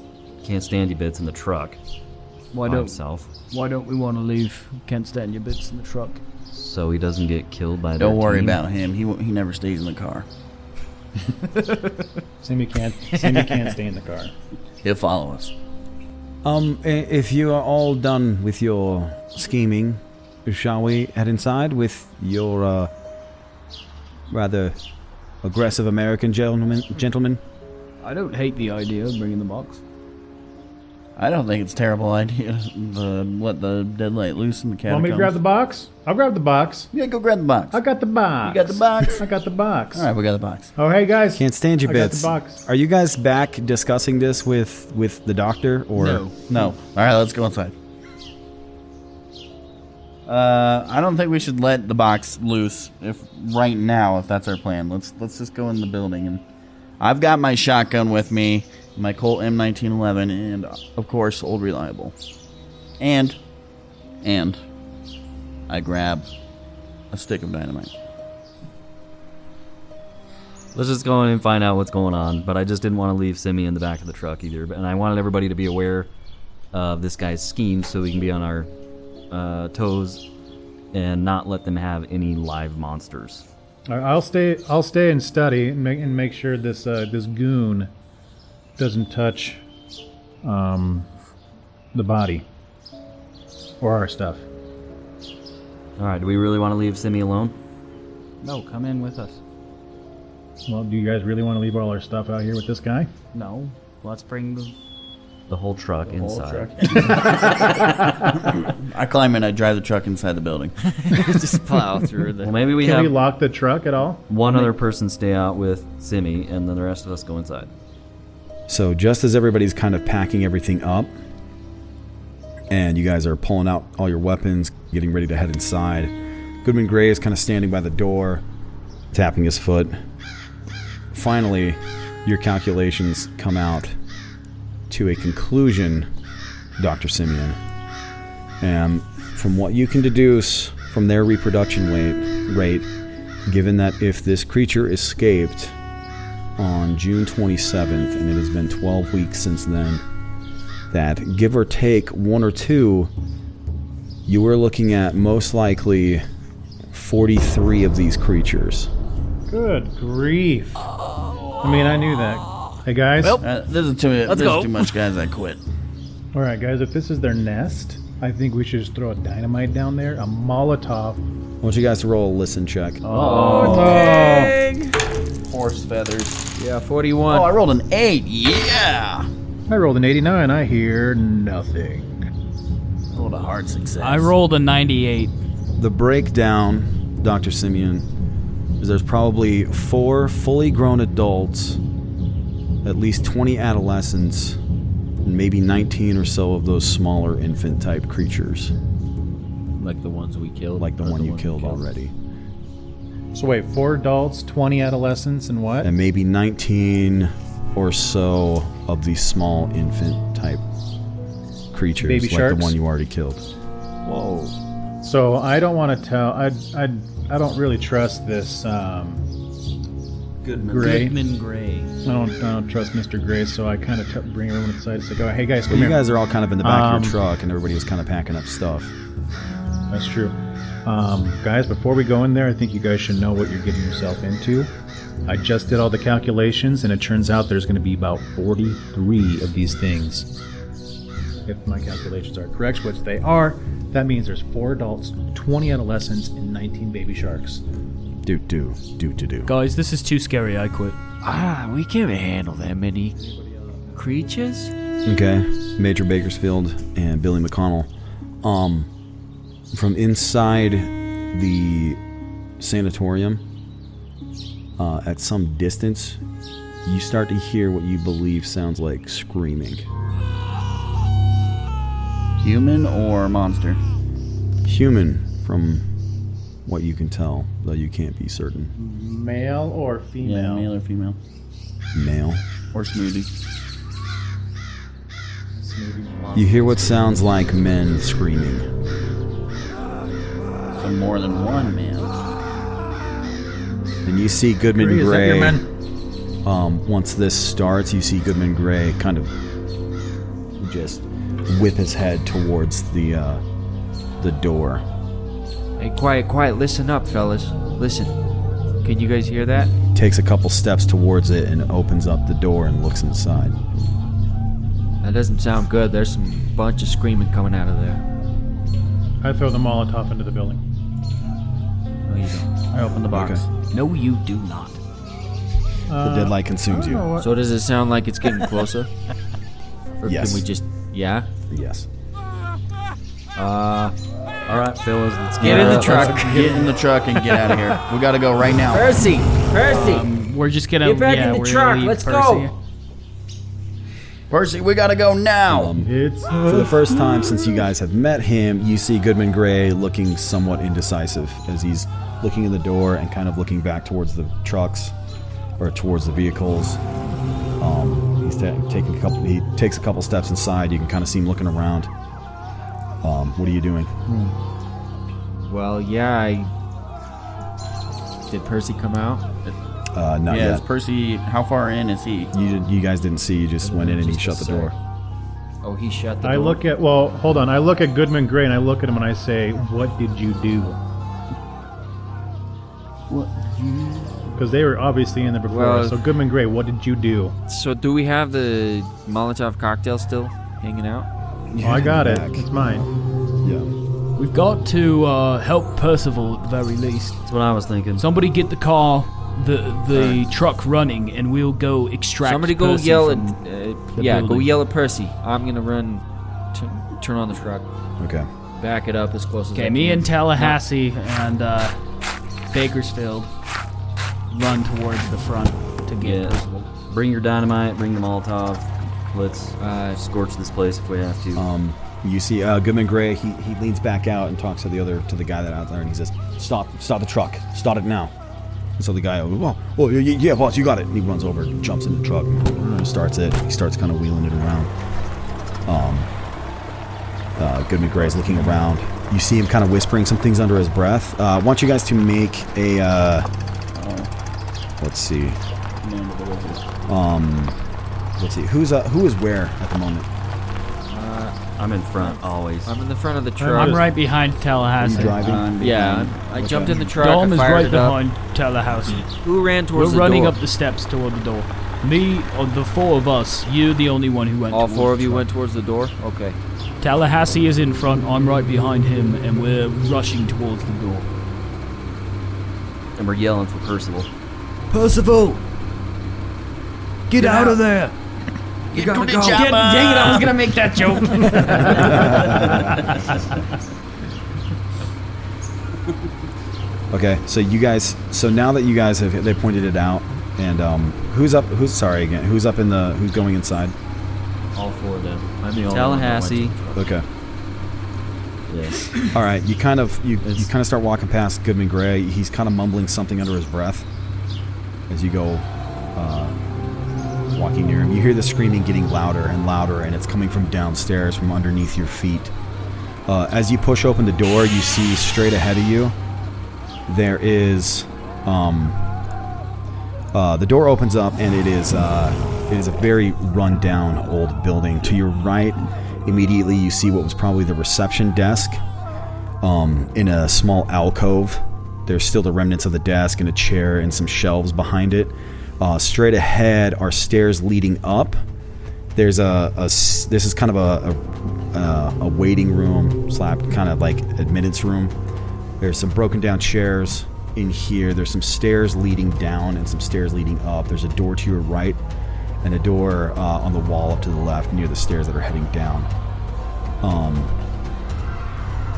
can't stand you bits in the truck. Why don't himself, Why don't we want to leave Can't stand your bits in the truck? so he doesn't get killed by. The Don't worry team. about him. He won't- he never stays in the car. Sammy can't. Sammy can't stay in the car. He'll follow us. Um, if you are all done with your scheming, shall we head inside with your uh, rather aggressive American gentleman? Gentlemen, I don't hate the idea of bringing the box. I don't think it's a terrible idea to let the deadlight loose in the catacombs. Want me to grab the box? I'll grab the box. Yeah, go grab the box. I got the box. You got the box? I got the box. All right, we got the box. Oh, hey guys. can't stand you I got bits. the box. Are you guys back discussing this with with the doctor or? No. No. All right, let's go inside. Uh, I don't think we should let the box loose if right now. If that's our plan, let's let's just go in the building and I've got my shotgun with me, my Colt M1911, and of course, old reliable. And and I grab a stick of dynamite. Let's just go in and find out what's going on. But I just didn't want to leave Simi in the back of the truck either. And I wanted everybody to be aware of this guy's scheme so we can be on our uh, toes and not let them have any live monsters. I'll stay. I'll stay and study and make, and make sure this uh, this goon doesn't touch um, the body or our stuff. All right, do we really want to leave Simi alone? No, come in with us. Well, do you guys really want to leave all our stuff out here with this guy? No, let's bring the. The whole truck inside. I climb in. I drive the truck inside the building. just plow through the. Well, maybe we Can have we lock the truck at all? one other person stay out with Simi, and then the rest of us go inside. So just as everybody's kind of packing everything up, and you guys are pulling out all your weapons, getting ready to head inside, Goodman Gray is kind of standing by the door, tapping his foot. Finally, your calculations come out to a conclusion, Dr. Simeon. And from what you can deduce from their reproduction rate, given that if this creature escaped on June 27th, and it has been 12 weeks since then, that give or take one or two, you were looking at most likely 43 of these creatures. Good grief! I mean, I knew that. Hey guys. Uh, this is too. Let's this go. is too much, guys. I quit. All right, guys. If this is their nest, I think we should just throw a dynamite down there, a Molotov. I want you guys to roll a listen check. Oh, horse feathers. Yeah, 41. Oh, I rolled an eight. Yeah. I rolled an 89. I hear nothing. I rolled a hard success. I rolled a 98. The breakdown, Dr. Simeon, is there's probably four fully grown adults, at least 20 adolescents, and maybe 19 or so of those smaller infant type creatures, like the ones we killed. like the or one you we killed already. So wait, four adults, 20 adolescents, and what? and maybe 19 or so of these small infant type creatures Baby like sharks? the one you already killed. Whoa. So I don't want to tell. I I I don't really trust this. Um, Goodman. Gray. Goodman Gray. I don't I don't trust Mr. Gray. So I kind of t- bring everyone inside. It's like, oh, hey guys, Well, come you here. guys are all kind of in the back Um, of your truck, and everybody was kind of packing up stuff. That's true. Um, guys, before we go in there, I think you guys should know what you're getting yourself into. I just did all the calculations, and it turns out there's going to be about 43 of these things. If my calculations are correct, which they are, that means there's four adults, 20 adolescents, and 19 baby sharks. Do do do do do. Guys, this is too scary. I quit. Ah, we can't handle that many creatures. Okay, Major Bakersfield and Billy McConnell. Um, from inside the sanatorium, uh, at some distance, you start to hear what you believe sounds like screaming. Human or monster? Human, from what you can tell, though you can't be certain. Male or Yeah, female? male or female? Male. Or smoothie? You hear what sounds like men screaming. So more than one man. And you see Goodman Gray, is that Gray. your man? Um, once this starts, you see Goodman Gray kind of just whip his head towards the uh, the door. Hey, quiet, quiet. Listen up, fellas. Listen. Can you guys hear that? Takes a couple steps towards it and opens up the door and looks inside. That doesn't sound good. There's some bunch of screaming coming out of there. I throw the Molotov into the building. No, you don't. I open the box. No, you do not. The dead light consumes you. So does it sound like it's getting closer? or Yes. can we just... Yeah? Yes. Uh... All right, fellas, let's Get in the uh, truck. Get in the truck and get out of here. We gotta go right now. Percy! Percy! Um, we're just gonna Get back yeah, in the truck. Let's Percy. go. Percy, we gotta go now. Um, It's for the first time since you guys have met him, you see Goodman Gray looking somewhat indecisive as he's looking in the door and kind of looking back towards the trucks or towards the vehicles. Um, he's ta- taking a couple. He takes a couple steps inside. You can kind of see him looking around. Um, what are you doing? Well, yeah, I... Did Percy come out? Uh, not yeah, yet. is Percy, how far in is he? You you guys didn't see. You just went in and he shut the door. Oh, he shut the door. I door. look at well, hold on. I look at Goodman Gray and I look at him and I say, "What did you do?" What? Because they were obviously in there before. Well- so Goodman Gray, what did you do? So do we have the Molotov cocktail still hanging out? Oh, I got it. It's mine. Yeah. We've got to uh, help Percival at the very least. That's what I was thinking. Somebody get the car, the the truck running, and we'll go extract. Somebody go Percy yell at... Uh, the yeah, go yell at Percy. I'm gonna run... T- turn on the truck. Okay. Back it up as close as I Okay, me can. and Tallahassee and uh, Bakersfield run towards the front to get Yeah. Percival. Bring your dynamite. Bring the Molotov. Let's Uh, scorch this place if we have to. Um, you see uh, Goodman Gray. He, he leans back out and talks to the other to the guy that out there, and he says, "Stop! Stop the truck! Stop it now!" And so the guy, oh, oh yeah, boss, you got it. And he runs over, jumps in the truck, and starts it. He starts kind of wheeling it around. Um, uh, Gray's looking around. You see him kind of whispering some things under his breath. Uh, I want you guys to make a. Uh, let's see. Um, let's see. Who's uh, who is where at the moment? I'm in front always. I'm in the front of the truck. I'm right behind Are you Tallahassee. driving? Uh, yeah, I Okay. jumped in the truck. Dom I is fired right it up. behind Tallahassee. Who ran towards the Trips? We're towards the running door? up the steps toward the door. Me, or the four of us. You're the only one who went. All towards four of the you truck. went towards the door. Okay. Tallahassee is in front. I'm right behind him, and we're rushing towards the door. And we're yelling for Percival. Percival! Get, out, of there! You gotta go. Get, dang it! I was gonna make that joke. Okay, so you guys, so now that you guys have, they pointed it out, and um, who's up? Who's sorry again? Who's up in the? Who's going inside? All four of them. I'm the only Tallahassee. One that went to the truck. Okay. Yes. All right, you kind of you, you kind of start walking past Goodman Gray. He's kind of mumbling something under his breath as you go uh, walking near him. You hear the screaming getting louder and louder, and it's coming from downstairs, from underneath your feet. Uh, as you push open the door, you see straight ahead of you. There is, um, uh, the door opens up, and it is uh, it is a very run-down old building. To your right, immediately you see what was probably the reception desk. Um, in a small alcove, there's still the remnants of the desk and a chair and some shelves behind it. Uh, straight ahead are stairs leading up. There's a this is kind of a a, uh, a waiting room, slap kind of like admittance room. There's some broken down chairs in here. There's some stairs leading down and some stairs leading up. There's a door to your right and a door uh, on the wall up to the left near the stairs that are heading down. Um,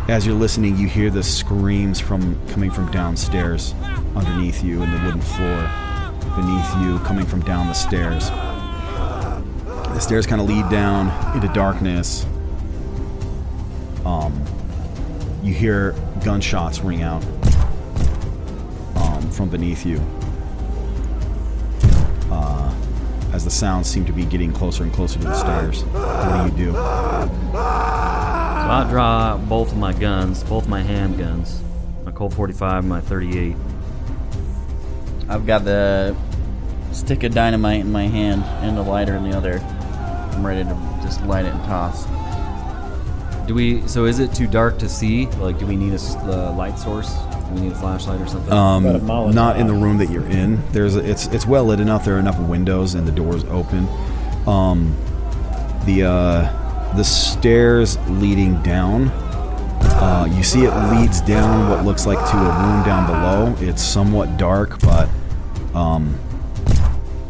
as you're listening, you hear the screams from coming from downstairs underneath you in the wooden floor beneath you coming from down the stairs. The stairs kind of lead down into darkness. Um, you hear gunshots ring out um, from beneath you. Uh, as the sounds seem to be getting closer and closer to the stairs. What do you do? So I draw both of my guns, both my handguns, my Colt 45 and my 38. I've got the stick of dynamite in my hand and a lighter in the other. I'm ready to just light it and toss. Do we? So is it too dark to see? Like, do we need a s- uh, light source? Do we need a flashlight or something? Um, Got a Molotov. not in the room that you're in. There's a, it's it's well lit enough. There are enough windows and the doors open. Um, the uh, the stairs leading down. Uh, you see it leads down what looks like to a room down below. It's somewhat dark, but um,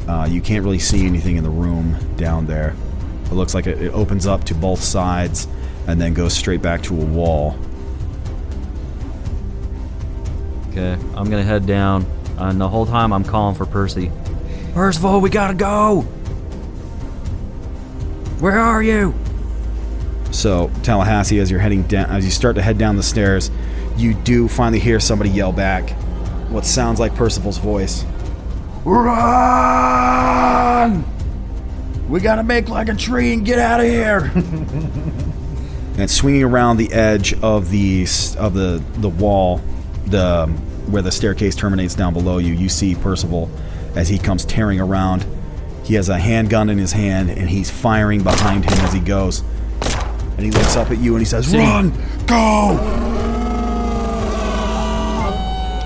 uh, you can't really see anything in the room down there. It looks like it, it opens up to both sides and then goes straight back to a wall. Okay, I'm gonna head down, and the whole time I'm calling for Percy. Percival, we gotta go. Where are you? So Tallahassee, as you're heading down, as you start to head down the stairs, you do finally hear somebody yell back, what sounds like Percival's voice. Run! We gotta make like a tree and get out of here. and swinging around the edge of the of the the wall, the um, where the staircase terminates down below you, you see Percival as he comes tearing around. He has a handgun in his hand and he's firing behind him as he goes. And he looks up at you and he says, "Run, go!"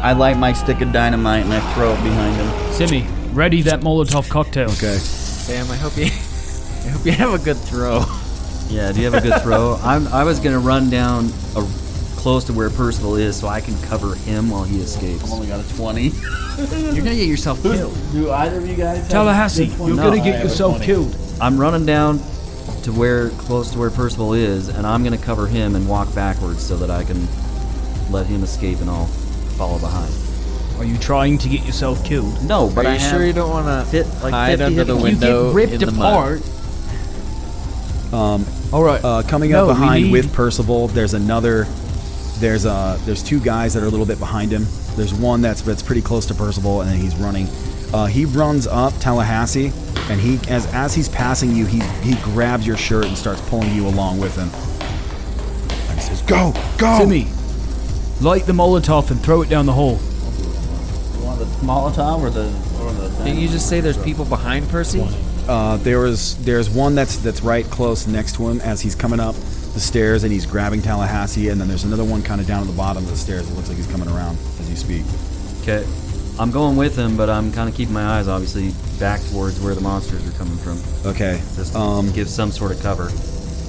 I light my stick of dynamite and I throw it behind him. Simi, ready that Molotov cocktail. Okay. Sam, I hope you, I hope you have a good throw. Yeah, do you have a good throw? I'm, I was gonna run down a, close to where Percival is, so I can cover him while he escapes. I've only got a 20. You're gonna get yourself killed. Do either of you guys have Tallahassee, good you're 20? gonna I get have a yourself 20. killed. I'm running down to where close to where Percival is, and I'm gonna cover him and walk backwards so that I can let him escape, and I'll follow behind. Are you trying to get yourself killed? No, but Are I you have sure you don't want to fit like hide 50 under the hit- window you get ripped in the mud? apart. Um, All right. uh, coming No, up we behind need- with Percival, there's another. There's uh, there's two guys that are a little bit behind him. There's one that's that's pretty close to Percival, and then he's running. Uh, he runs up Tallahassee, and he as as he's passing you, he he grabs your shirt and starts pulling you along with him. And he says, "Go, go!" Simi, light the Molotov and throw it down the hole. You want the Molotov or the or the? Didn't you just say there's people behind Percy? Uh, there was there's one that's that's right close next to him as he's coming up the stairs, and he's grabbing Tallahassee, and then there's another one kind of down at the bottom of the stairs. It looks like he's coming around as you speak. Okay. I'm going with him, but I'm kind of keeping my eyes, obviously, back towards where the monsters are coming from. Okay. Just Um, give some sort of cover.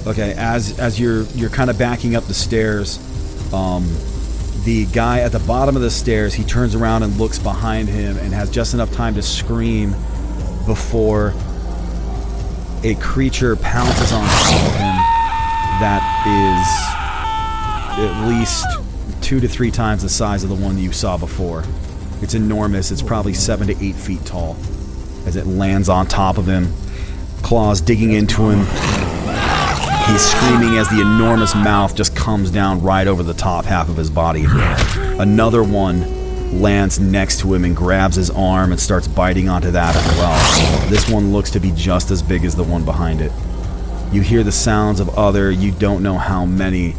Okay, as as you're you're kind of backing up the stairs, um, the guy at the bottom of the stairs he turns around and looks behind him and has just enough time to scream before a creature pounces on top of him that is at least two to three times the size of the one you saw before. It's enormous. It's probably seven to eight feet tall. As it lands on top of him, claws digging into him, He's screaming as the enormous mouth just comes down right over the top half of his body. Another one lands next to him and grabs his arm and starts biting onto that as well. This one looks to be just as big as the one behind it. You hear the sounds of other, you don't know how many,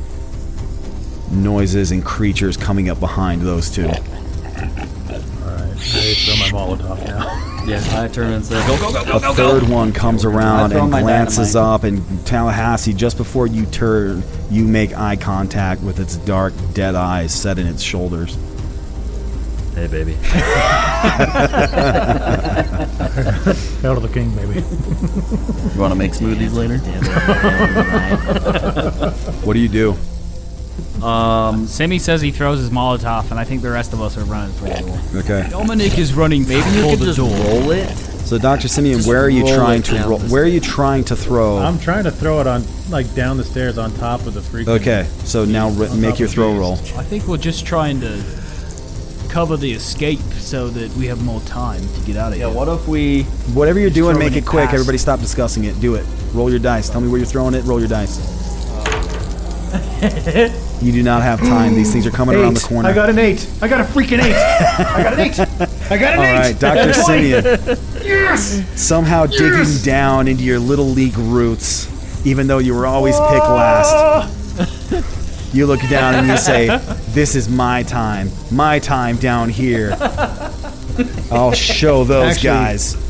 noises and creatures coming up behind those two. All right, I throw my Molotov now. Yeah, I turn and say, go, go, go, go, A go, third go. one comes around I throw and my glances dynamite. up, and Tallahassee, just before you turn, you make eye contact with its dark, dead eyes set in its shoulders. Hey, baby. Hail to the king, baby. You want to make smoothies later? What do you do? Um, Simi says he throws his Molotov, and I think the rest of us are running for the door. Okay. Dominic is running Maybe you for could just door. roll it. So, Dr. Simeon, where are you roll trying it to down roll? the Where are you trying to throw? I'm trying to throw it on, like, down the stairs on top of the freaking. Okay, so now ri- On make top your of throw trees. roll. I think we're just trying to cover the escape so that we have more time to get out of here. Yeah, here. what if we. Whatever you're doing, throwing make it it quick. past- Everybody stop discussing it. Do it. Roll your dice. Tell me where you're throwing it. Roll your dice. You do not have time. These things are coming around the corner. I got an eight. I got a freaking eight. I got an eight. I got an All eight. right, Dr. Simeon. Yes. Somehow digging down into your little league roots, even though you were always picked last. You look down and you say, This is my time. My time down here. I'll show those Actually- guys.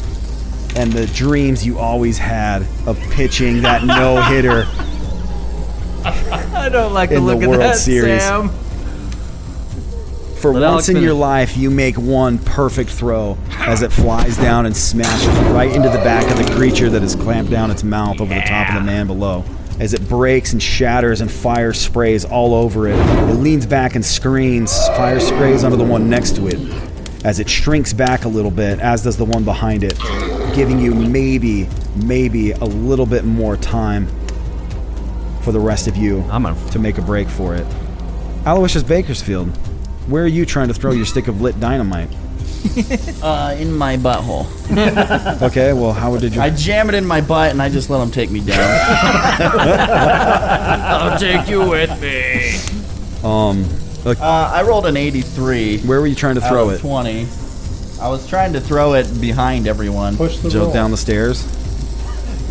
And the dreams you always had of pitching that no hitter I don't like the In the World that, Series. Sam. For Let once Alex in your life, you make one perfect throw as it flies down and smashes right into the back of the creature that has clamped down its mouth over the top of the man below. As it breaks and shatters and fire sprays all over it, it leans back and screams. Fire sprays onto the one next to it. As it shrinks back a little bit, as does the one behind it, giving you maybe, maybe a little bit more time for the rest of you I'm gonna to make a break for it. Aloysius Bakersfield, where are you trying to throw your stick of lit dynamite? Uh, in my butthole. Okay, well, how did you? I jam it in my butt and I just let them take me down. I'll take you with me. um, look, uh, I rolled an 83. where were you trying to out throw of it? 20. I was trying to throw it behind everyone. Push the Jump roll. down the stairs.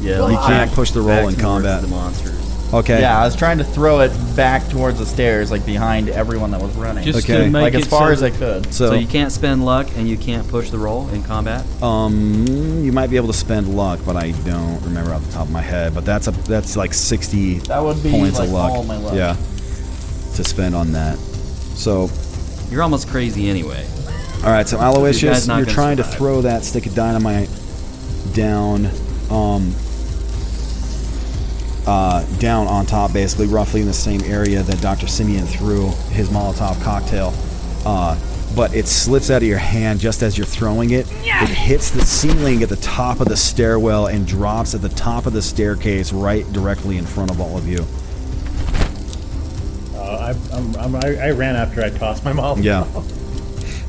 Yeah, You can't push the roll back in combat. The monsters. Okay. Yeah, I was trying to throw it back towards the stairs, like behind everyone that was running. Just Okay. to make like it as far so as I could. So, So you can't spend luck and you can't push the roll in combat. um, you might be able to spend luck, but I don't remember off the top of my head. But that's a that's like sixty That would be points like of luck. all my luck. Yeah, to spend on that. So You're almost crazy anyway. All right, so Aloysius, guys not you're gonna trying to survive. throw that stick of dynamite down, um, uh, down on top, basically, roughly in the same area that Dr. Simeon threw his Molotov cocktail. Uh, but it slips out of your hand just as you're throwing it. It hits the ceiling at the top of the stairwell and drops at the top of the staircase, right directly in front of all of you. Uh, I, I'm, I'm, I, I ran after I tossed my mom. Yeah.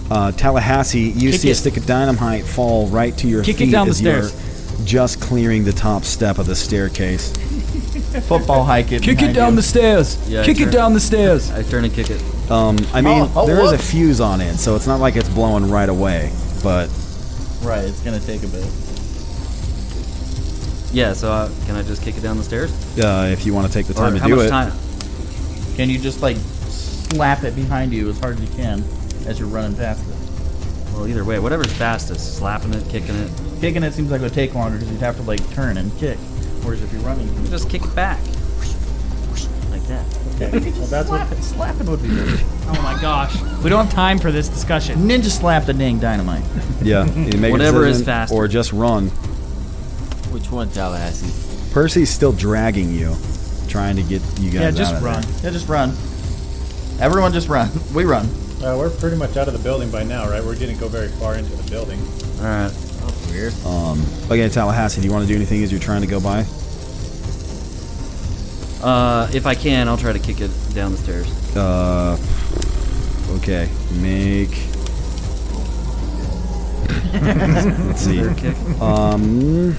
Uh, Tallahassee, you Kick see a stick of dynamite fall right to your Kick it feet down the as you're just clearing the top step of the staircase. Football hike it. Kick it down you. the stairs. Yeah, Kick sure. it down the stairs. I turn and kick it. Um, I mean, Oh, oh, there is a whoops. fuse on it, so it's not like it's blowing right away. But Right, it's gonna take a bit. Yeah, so uh, can I just kick it down the stairs? uh, if you want to take the Or time to how do much it, time? Can you just like slap it behind you as hard as you can as you're running past it? Well, either way, whatever's fastest, slapping it, kicking it, Kicking it seems like it would take longer because you'd have to like turn and kick. Whereas if you're running, you just kick it back. Like that. Okay. Well, that's what. slap it. Slapping would be good. Oh my gosh. We don't have time for this discussion. Ninja slap the dang dynamite. yeah, you make Whatever is decision, faster. or just run. Which one, Tallahassee? Percy's still dragging you, trying to get you guys Yeah, out just of there. run. Yeah, just run. Everyone just run. We run. Uh, we're pretty much out of the building by now, right? We didn't go very far into the building. All right. That's weird. Um, okay, Tallahassee, do you want to do anything as you're trying to go by? Uh, if I can, I'll try to kick it down the stairs. Uh, okay, make. Let's see. Is there a kick? Um,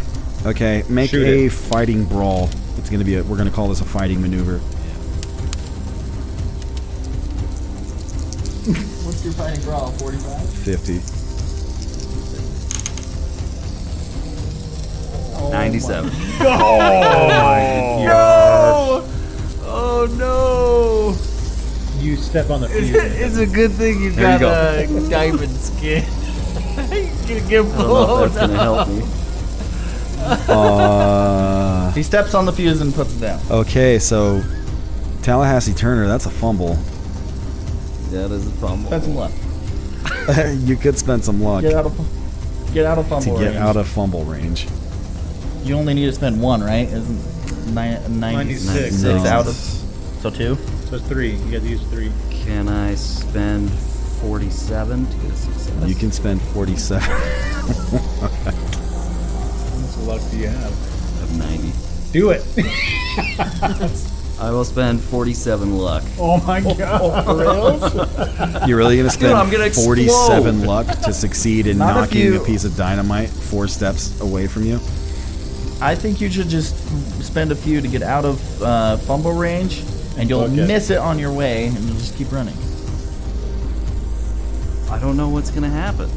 okay, make Shoot a it. fighting brawl. It's gonna be a. We're gonna call this a fighting maneuver. What's your fighting brawl? 45? Fifty. Ninety-seven. Oh no! you step on the fuse. It's a good thing you There you got go. a diamond skin. You're gonna get I don't know blown if that's gonna help me. Uh, He steps on the fuse and puts it down. okay, so Tallahassee Turner, that's a fumble. That is a fumble. Spend some luck. you could spend some luck Get out of get out of fumble get range. out of fumble range. You only need to spend one, right? Isn't ni- 96 96. No. out of so two? So it's three. You got to use three. Can I spend 47 to get a success? You can spend 47. How much luck do you have? Of 90. Do it. I will spend 47 luck. oh my god. You're really going to spend I'm gonna 47 explode. luck to succeed in Not knocking you- a piece of dynamite four steps away from you? I think you should just spend a few to get out of uh, fumble range, and you'll Okay. miss it on your way, and you'll just keep running. I don't know what's gonna happen.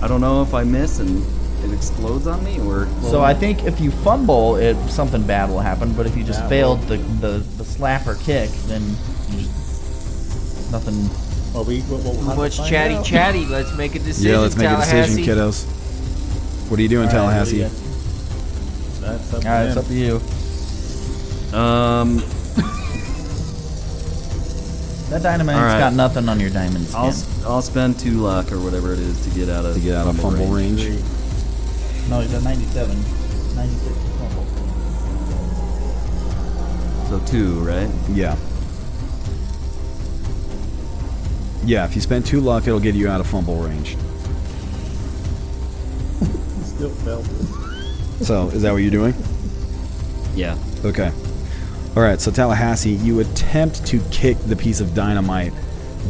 I don't know if I miss and it explodes on me or. So I think if you fumble, it something bad will happen. But if you just failed the, the the slap or kick, then you just nothing. Well, we, we'll, we'll have to Much chatty out. chatty. Let's make a decision. yeah, let's make a decision, kiddos. What are you doing, All right, what do Tallahassee? You That's up got? All right, it's up to you. Um, That dynamite's All right. got nothing on your diamond skin. I'll s- I'll spend two luck or whatever it is to get out of to get out of fumble range. No, he's at 97. 96 fumble. So two, right? Yeah. Yeah, if you spend two luck, it'll get you out of fumble range. Still failed. So, is that what you're doing? Yeah. Okay. All right, so Tallahassee, you attempt to kick the piece of dynamite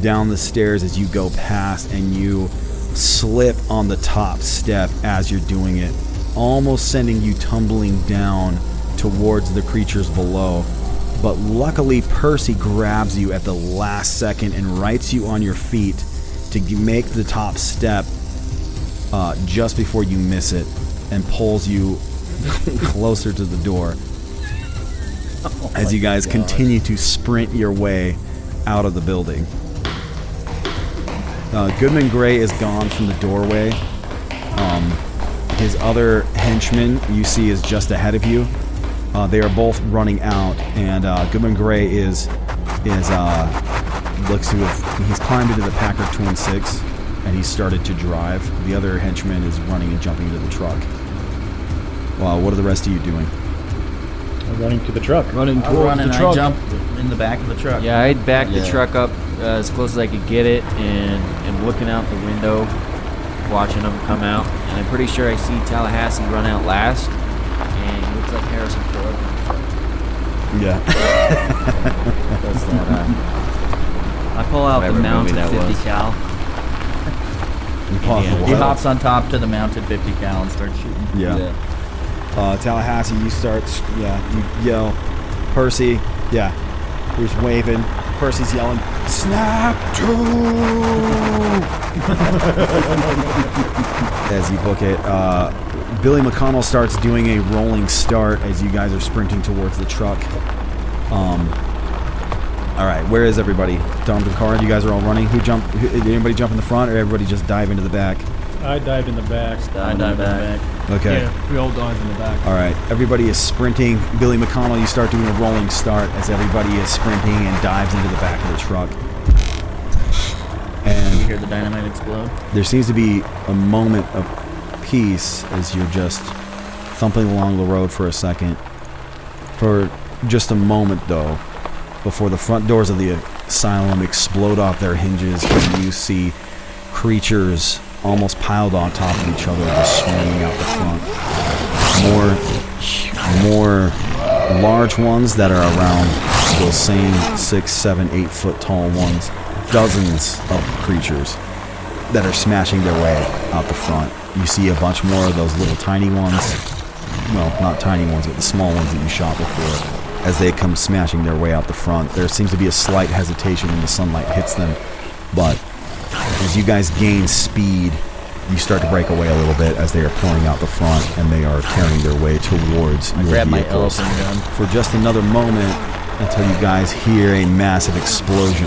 down the stairs as you go past, and you slip on the top step as you're doing it, almost sending you tumbling down towards the creatures below. But luckily, Percy grabs you at the last second and rights you on your feet to make the top step uh, just before you miss it and pulls you closer to the door as you guys continue to sprint your way out of the building. Uh, Goodman Gray is gone from the doorway. Um, his other henchman you see is just ahead of you. Uh, they are both running out, and uh, Goodman Gray is is uh, looks to have he's climbed into the Packard Twin Six, and he started to drive. The other henchman is running and jumping into the truck. Well, what are the rest of you doing? I'm running to the truck. Running I towards run the and truck. I jump in the back of the truck. Yeah, I'd back the truck up uh, as close as I could get it, and and looking out the window, watching them come out. And I'm pretty sure I see Tallahassee run out last, and he looks like Harrison Ford. Yeah. Does that, uh, I pull out Whatever the movie mounted 50 cal. Impossible. He hops on top to the mounted 50 cal and starts shooting. Yeah. Uh, Tallahassee, you start, yeah, you yell, Percy, yeah, you're waving. Percy's yelling, Snap to! as you book it. Uh, Billy McConnell starts doing a rolling start as you guys are sprinting towards the truck. Um, all right, where is everybody? Dom and Car, you guys are all running. Who jumped? Who, did anybody jump in the front, or everybody just dive into the back? I dived in the back. I dive in the back. Okay. Yeah, we all dive in the back. All right, everybody is sprinting. Billy McConnell, you start doing a rolling start as everybody is sprinting and dives into the back of the truck. And You hear the dynamite explode. there seems to be a moment of peace as you're just thumping along the road for a second. For just a moment, though, before the front doors of the asylum explode off their hinges, and you see creatures almost piled on top of each other, just swinging out the front. More, more large ones that are around those same six, seven, eight foot tall ones. Dozens of creatures that are smashing their way out the front. You see a bunch more of those little tiny ones. Well, not tiny ones, but the small ones that you shot before. As they come smashing their way out the front, there seems to be a slight hesitation when the sunlight hits them. But as you guys gain speed, you start to break away a little bit as they are pouring out the front and they are carrying their way towards I your grab my vehicles. For just another moment, until you guys hear a massive explosion.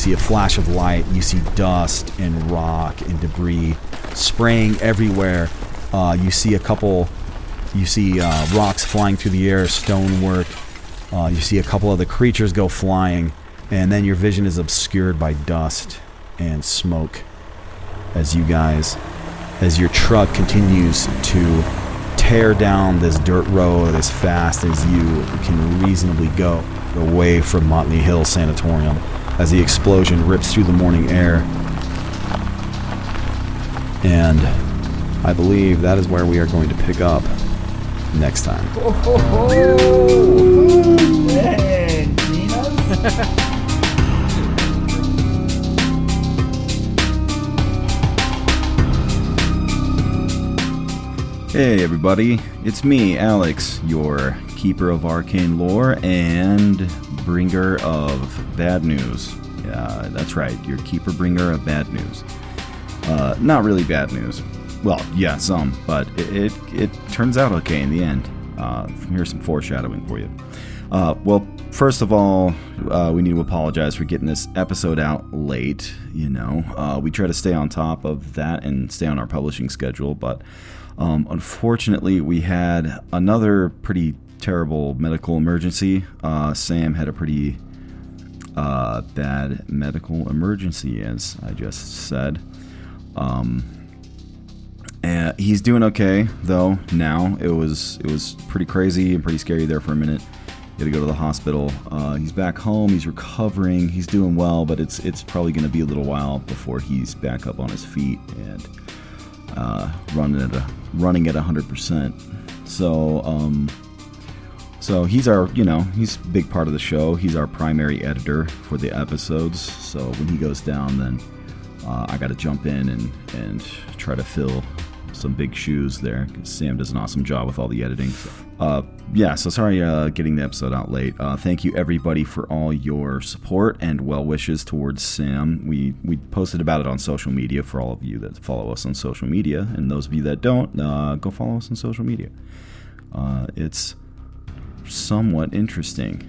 See a flash of light, you see dust and rock and debris spraying everywhere. Uh, you see a couple, you see uh, rocks flying through the air, stonework. Uh, you see a couple of the creatures go flying, and then your vision is obscured by dust and smoke as you guys, as your truck continues to tear down this dirt road as fast as you can reasonably go away from Motley Hill Sanatorium as the explosion rips through the morning air. And I believe that is where we are going to pick up next time. Hey everybody, it's me, Alex, your keeper of arcane lore and bringer of bad news. Yeah, that's right, your keeper bringer of bad news. Uh, not really bad news. Well, yeah, some, but it, it, it turns out okay in the end. Uh, here's some foreshadowing for you. Uh, well, first of all, uh, we need to apologize for getting this episode out late. You know, uh, we try to stay on top of that and stay on our publishing schedule, but um, unfortunately, we had another pretty terrible medical emergency. Uh, Sam had a pretty uh, bad medical emergency, as I just said. Um, and he's doing okay though now. It was it was pretty crazy and pretty scary there for a minute. He had to go to the hospital. Uh, he's back home. He's recovering. He's doing well, but it's it's probably going to be a little while before he's back up on his feet and uh, running at a running at hundred percent. So um, so he's our you know he's a big part of the show. He's our primary editor for the episodes. So when he goes down, then uh, I got to jump in and and try to fill some big shoes there Sam does an awesome job with all the editing. Uh, yeah, so sorry uh, getting the episode out late. Uh, thank you everybody for all your support and well wishes towards Sam. We we posted about it on social media for all of you that follow us on social media, and those of you that don't, uh, go follow us on social media. Uh, it's somewhat interesting.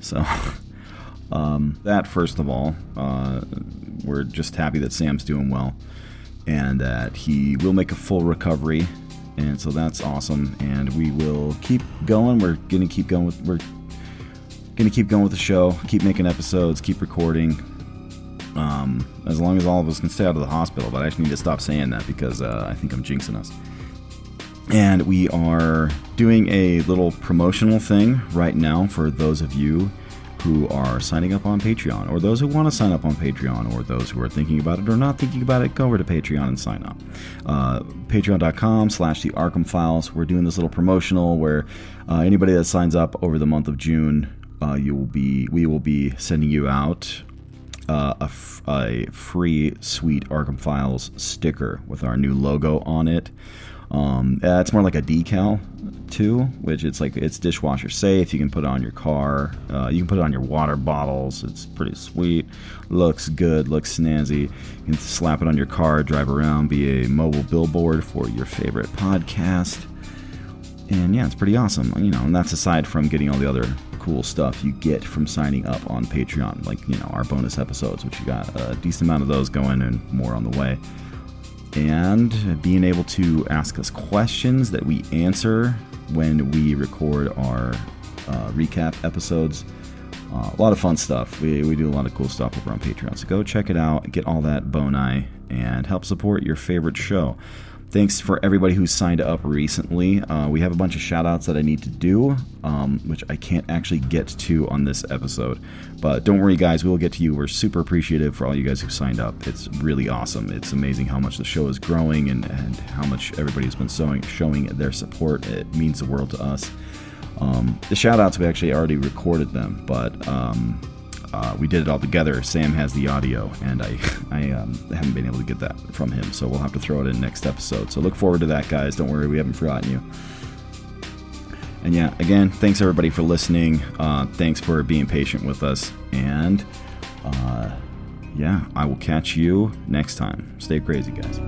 So. Um, that first of all, uh, we're just happy that Sam's doing well and that he will make a full recovery. And so that's awesome. And we will keep going. We're gonna keep going with we're gonna keep going with the show, keep making episodes, keep recording. Um, as long as all of us can stay out of the hospital, but I actually need to stop saying that because uh, I think I'm jinxing us. And we are doing a little promotional thing right now for those of you who are signing up on Patreon, or those who want to sign up on Patreon, or those who are thinking about it or not thinking about it, go over to Patreon and sign up. Uh, Patreon.com slash the Arkham Files. We're doing this little promotional where uh, anybody that signs up over the month of June, uh, you will be we will be sending you out uh, a, f- a free sweet Arkham Files sticker with our new logo on it. Um, it's more like a decal too, which it's like it's dishwasher safe. You can put it on your car. Uh, you can put it on your water bottles. It's pretty sweet. Looks good. Looks snazzy. You can slap it on your car, drive around, be a mobile billboard for your favorite podcast. And yeah, it's pretty awesome. You know, and that's aside from getting all the other cool stuff you get from signing up on Patreon, like you know our bonus episodes, which you got a decent amount of those going and more on the way and being able to ask us questions that we answer when we record our uh, recap episodes. Uh, a lot of fun stuff. We, we do a lot of cool stuff over on Patreon. So go check it out, get all that boni, and help support your favorite show. Thanks for everybody who signed up recently. Uh, we have a bunch of shout outs that I need to do, um, which I can't actually get to on this episode. But don't worry, guys, we will get to you. We're super appreciative for all you guys who signed up. It's really awesome. It's amazing how much the show is growing and, and how much everybody's been showing, showing their support. It means the world to us. Um, the shout outs, we actually already recorded them, but um, uh, we did it all together. Sam has the audio, and I, I um, haven't been able to get that from him, so we'll have to throw it in next episode. So look forward to that, guys. Don't worry, we haven't forgotten you. And yeah, again, thanks everybody for listening. Uh, thanks for being patient with us, and uh, yeah, I will catch you next time. Stay crazy, guys.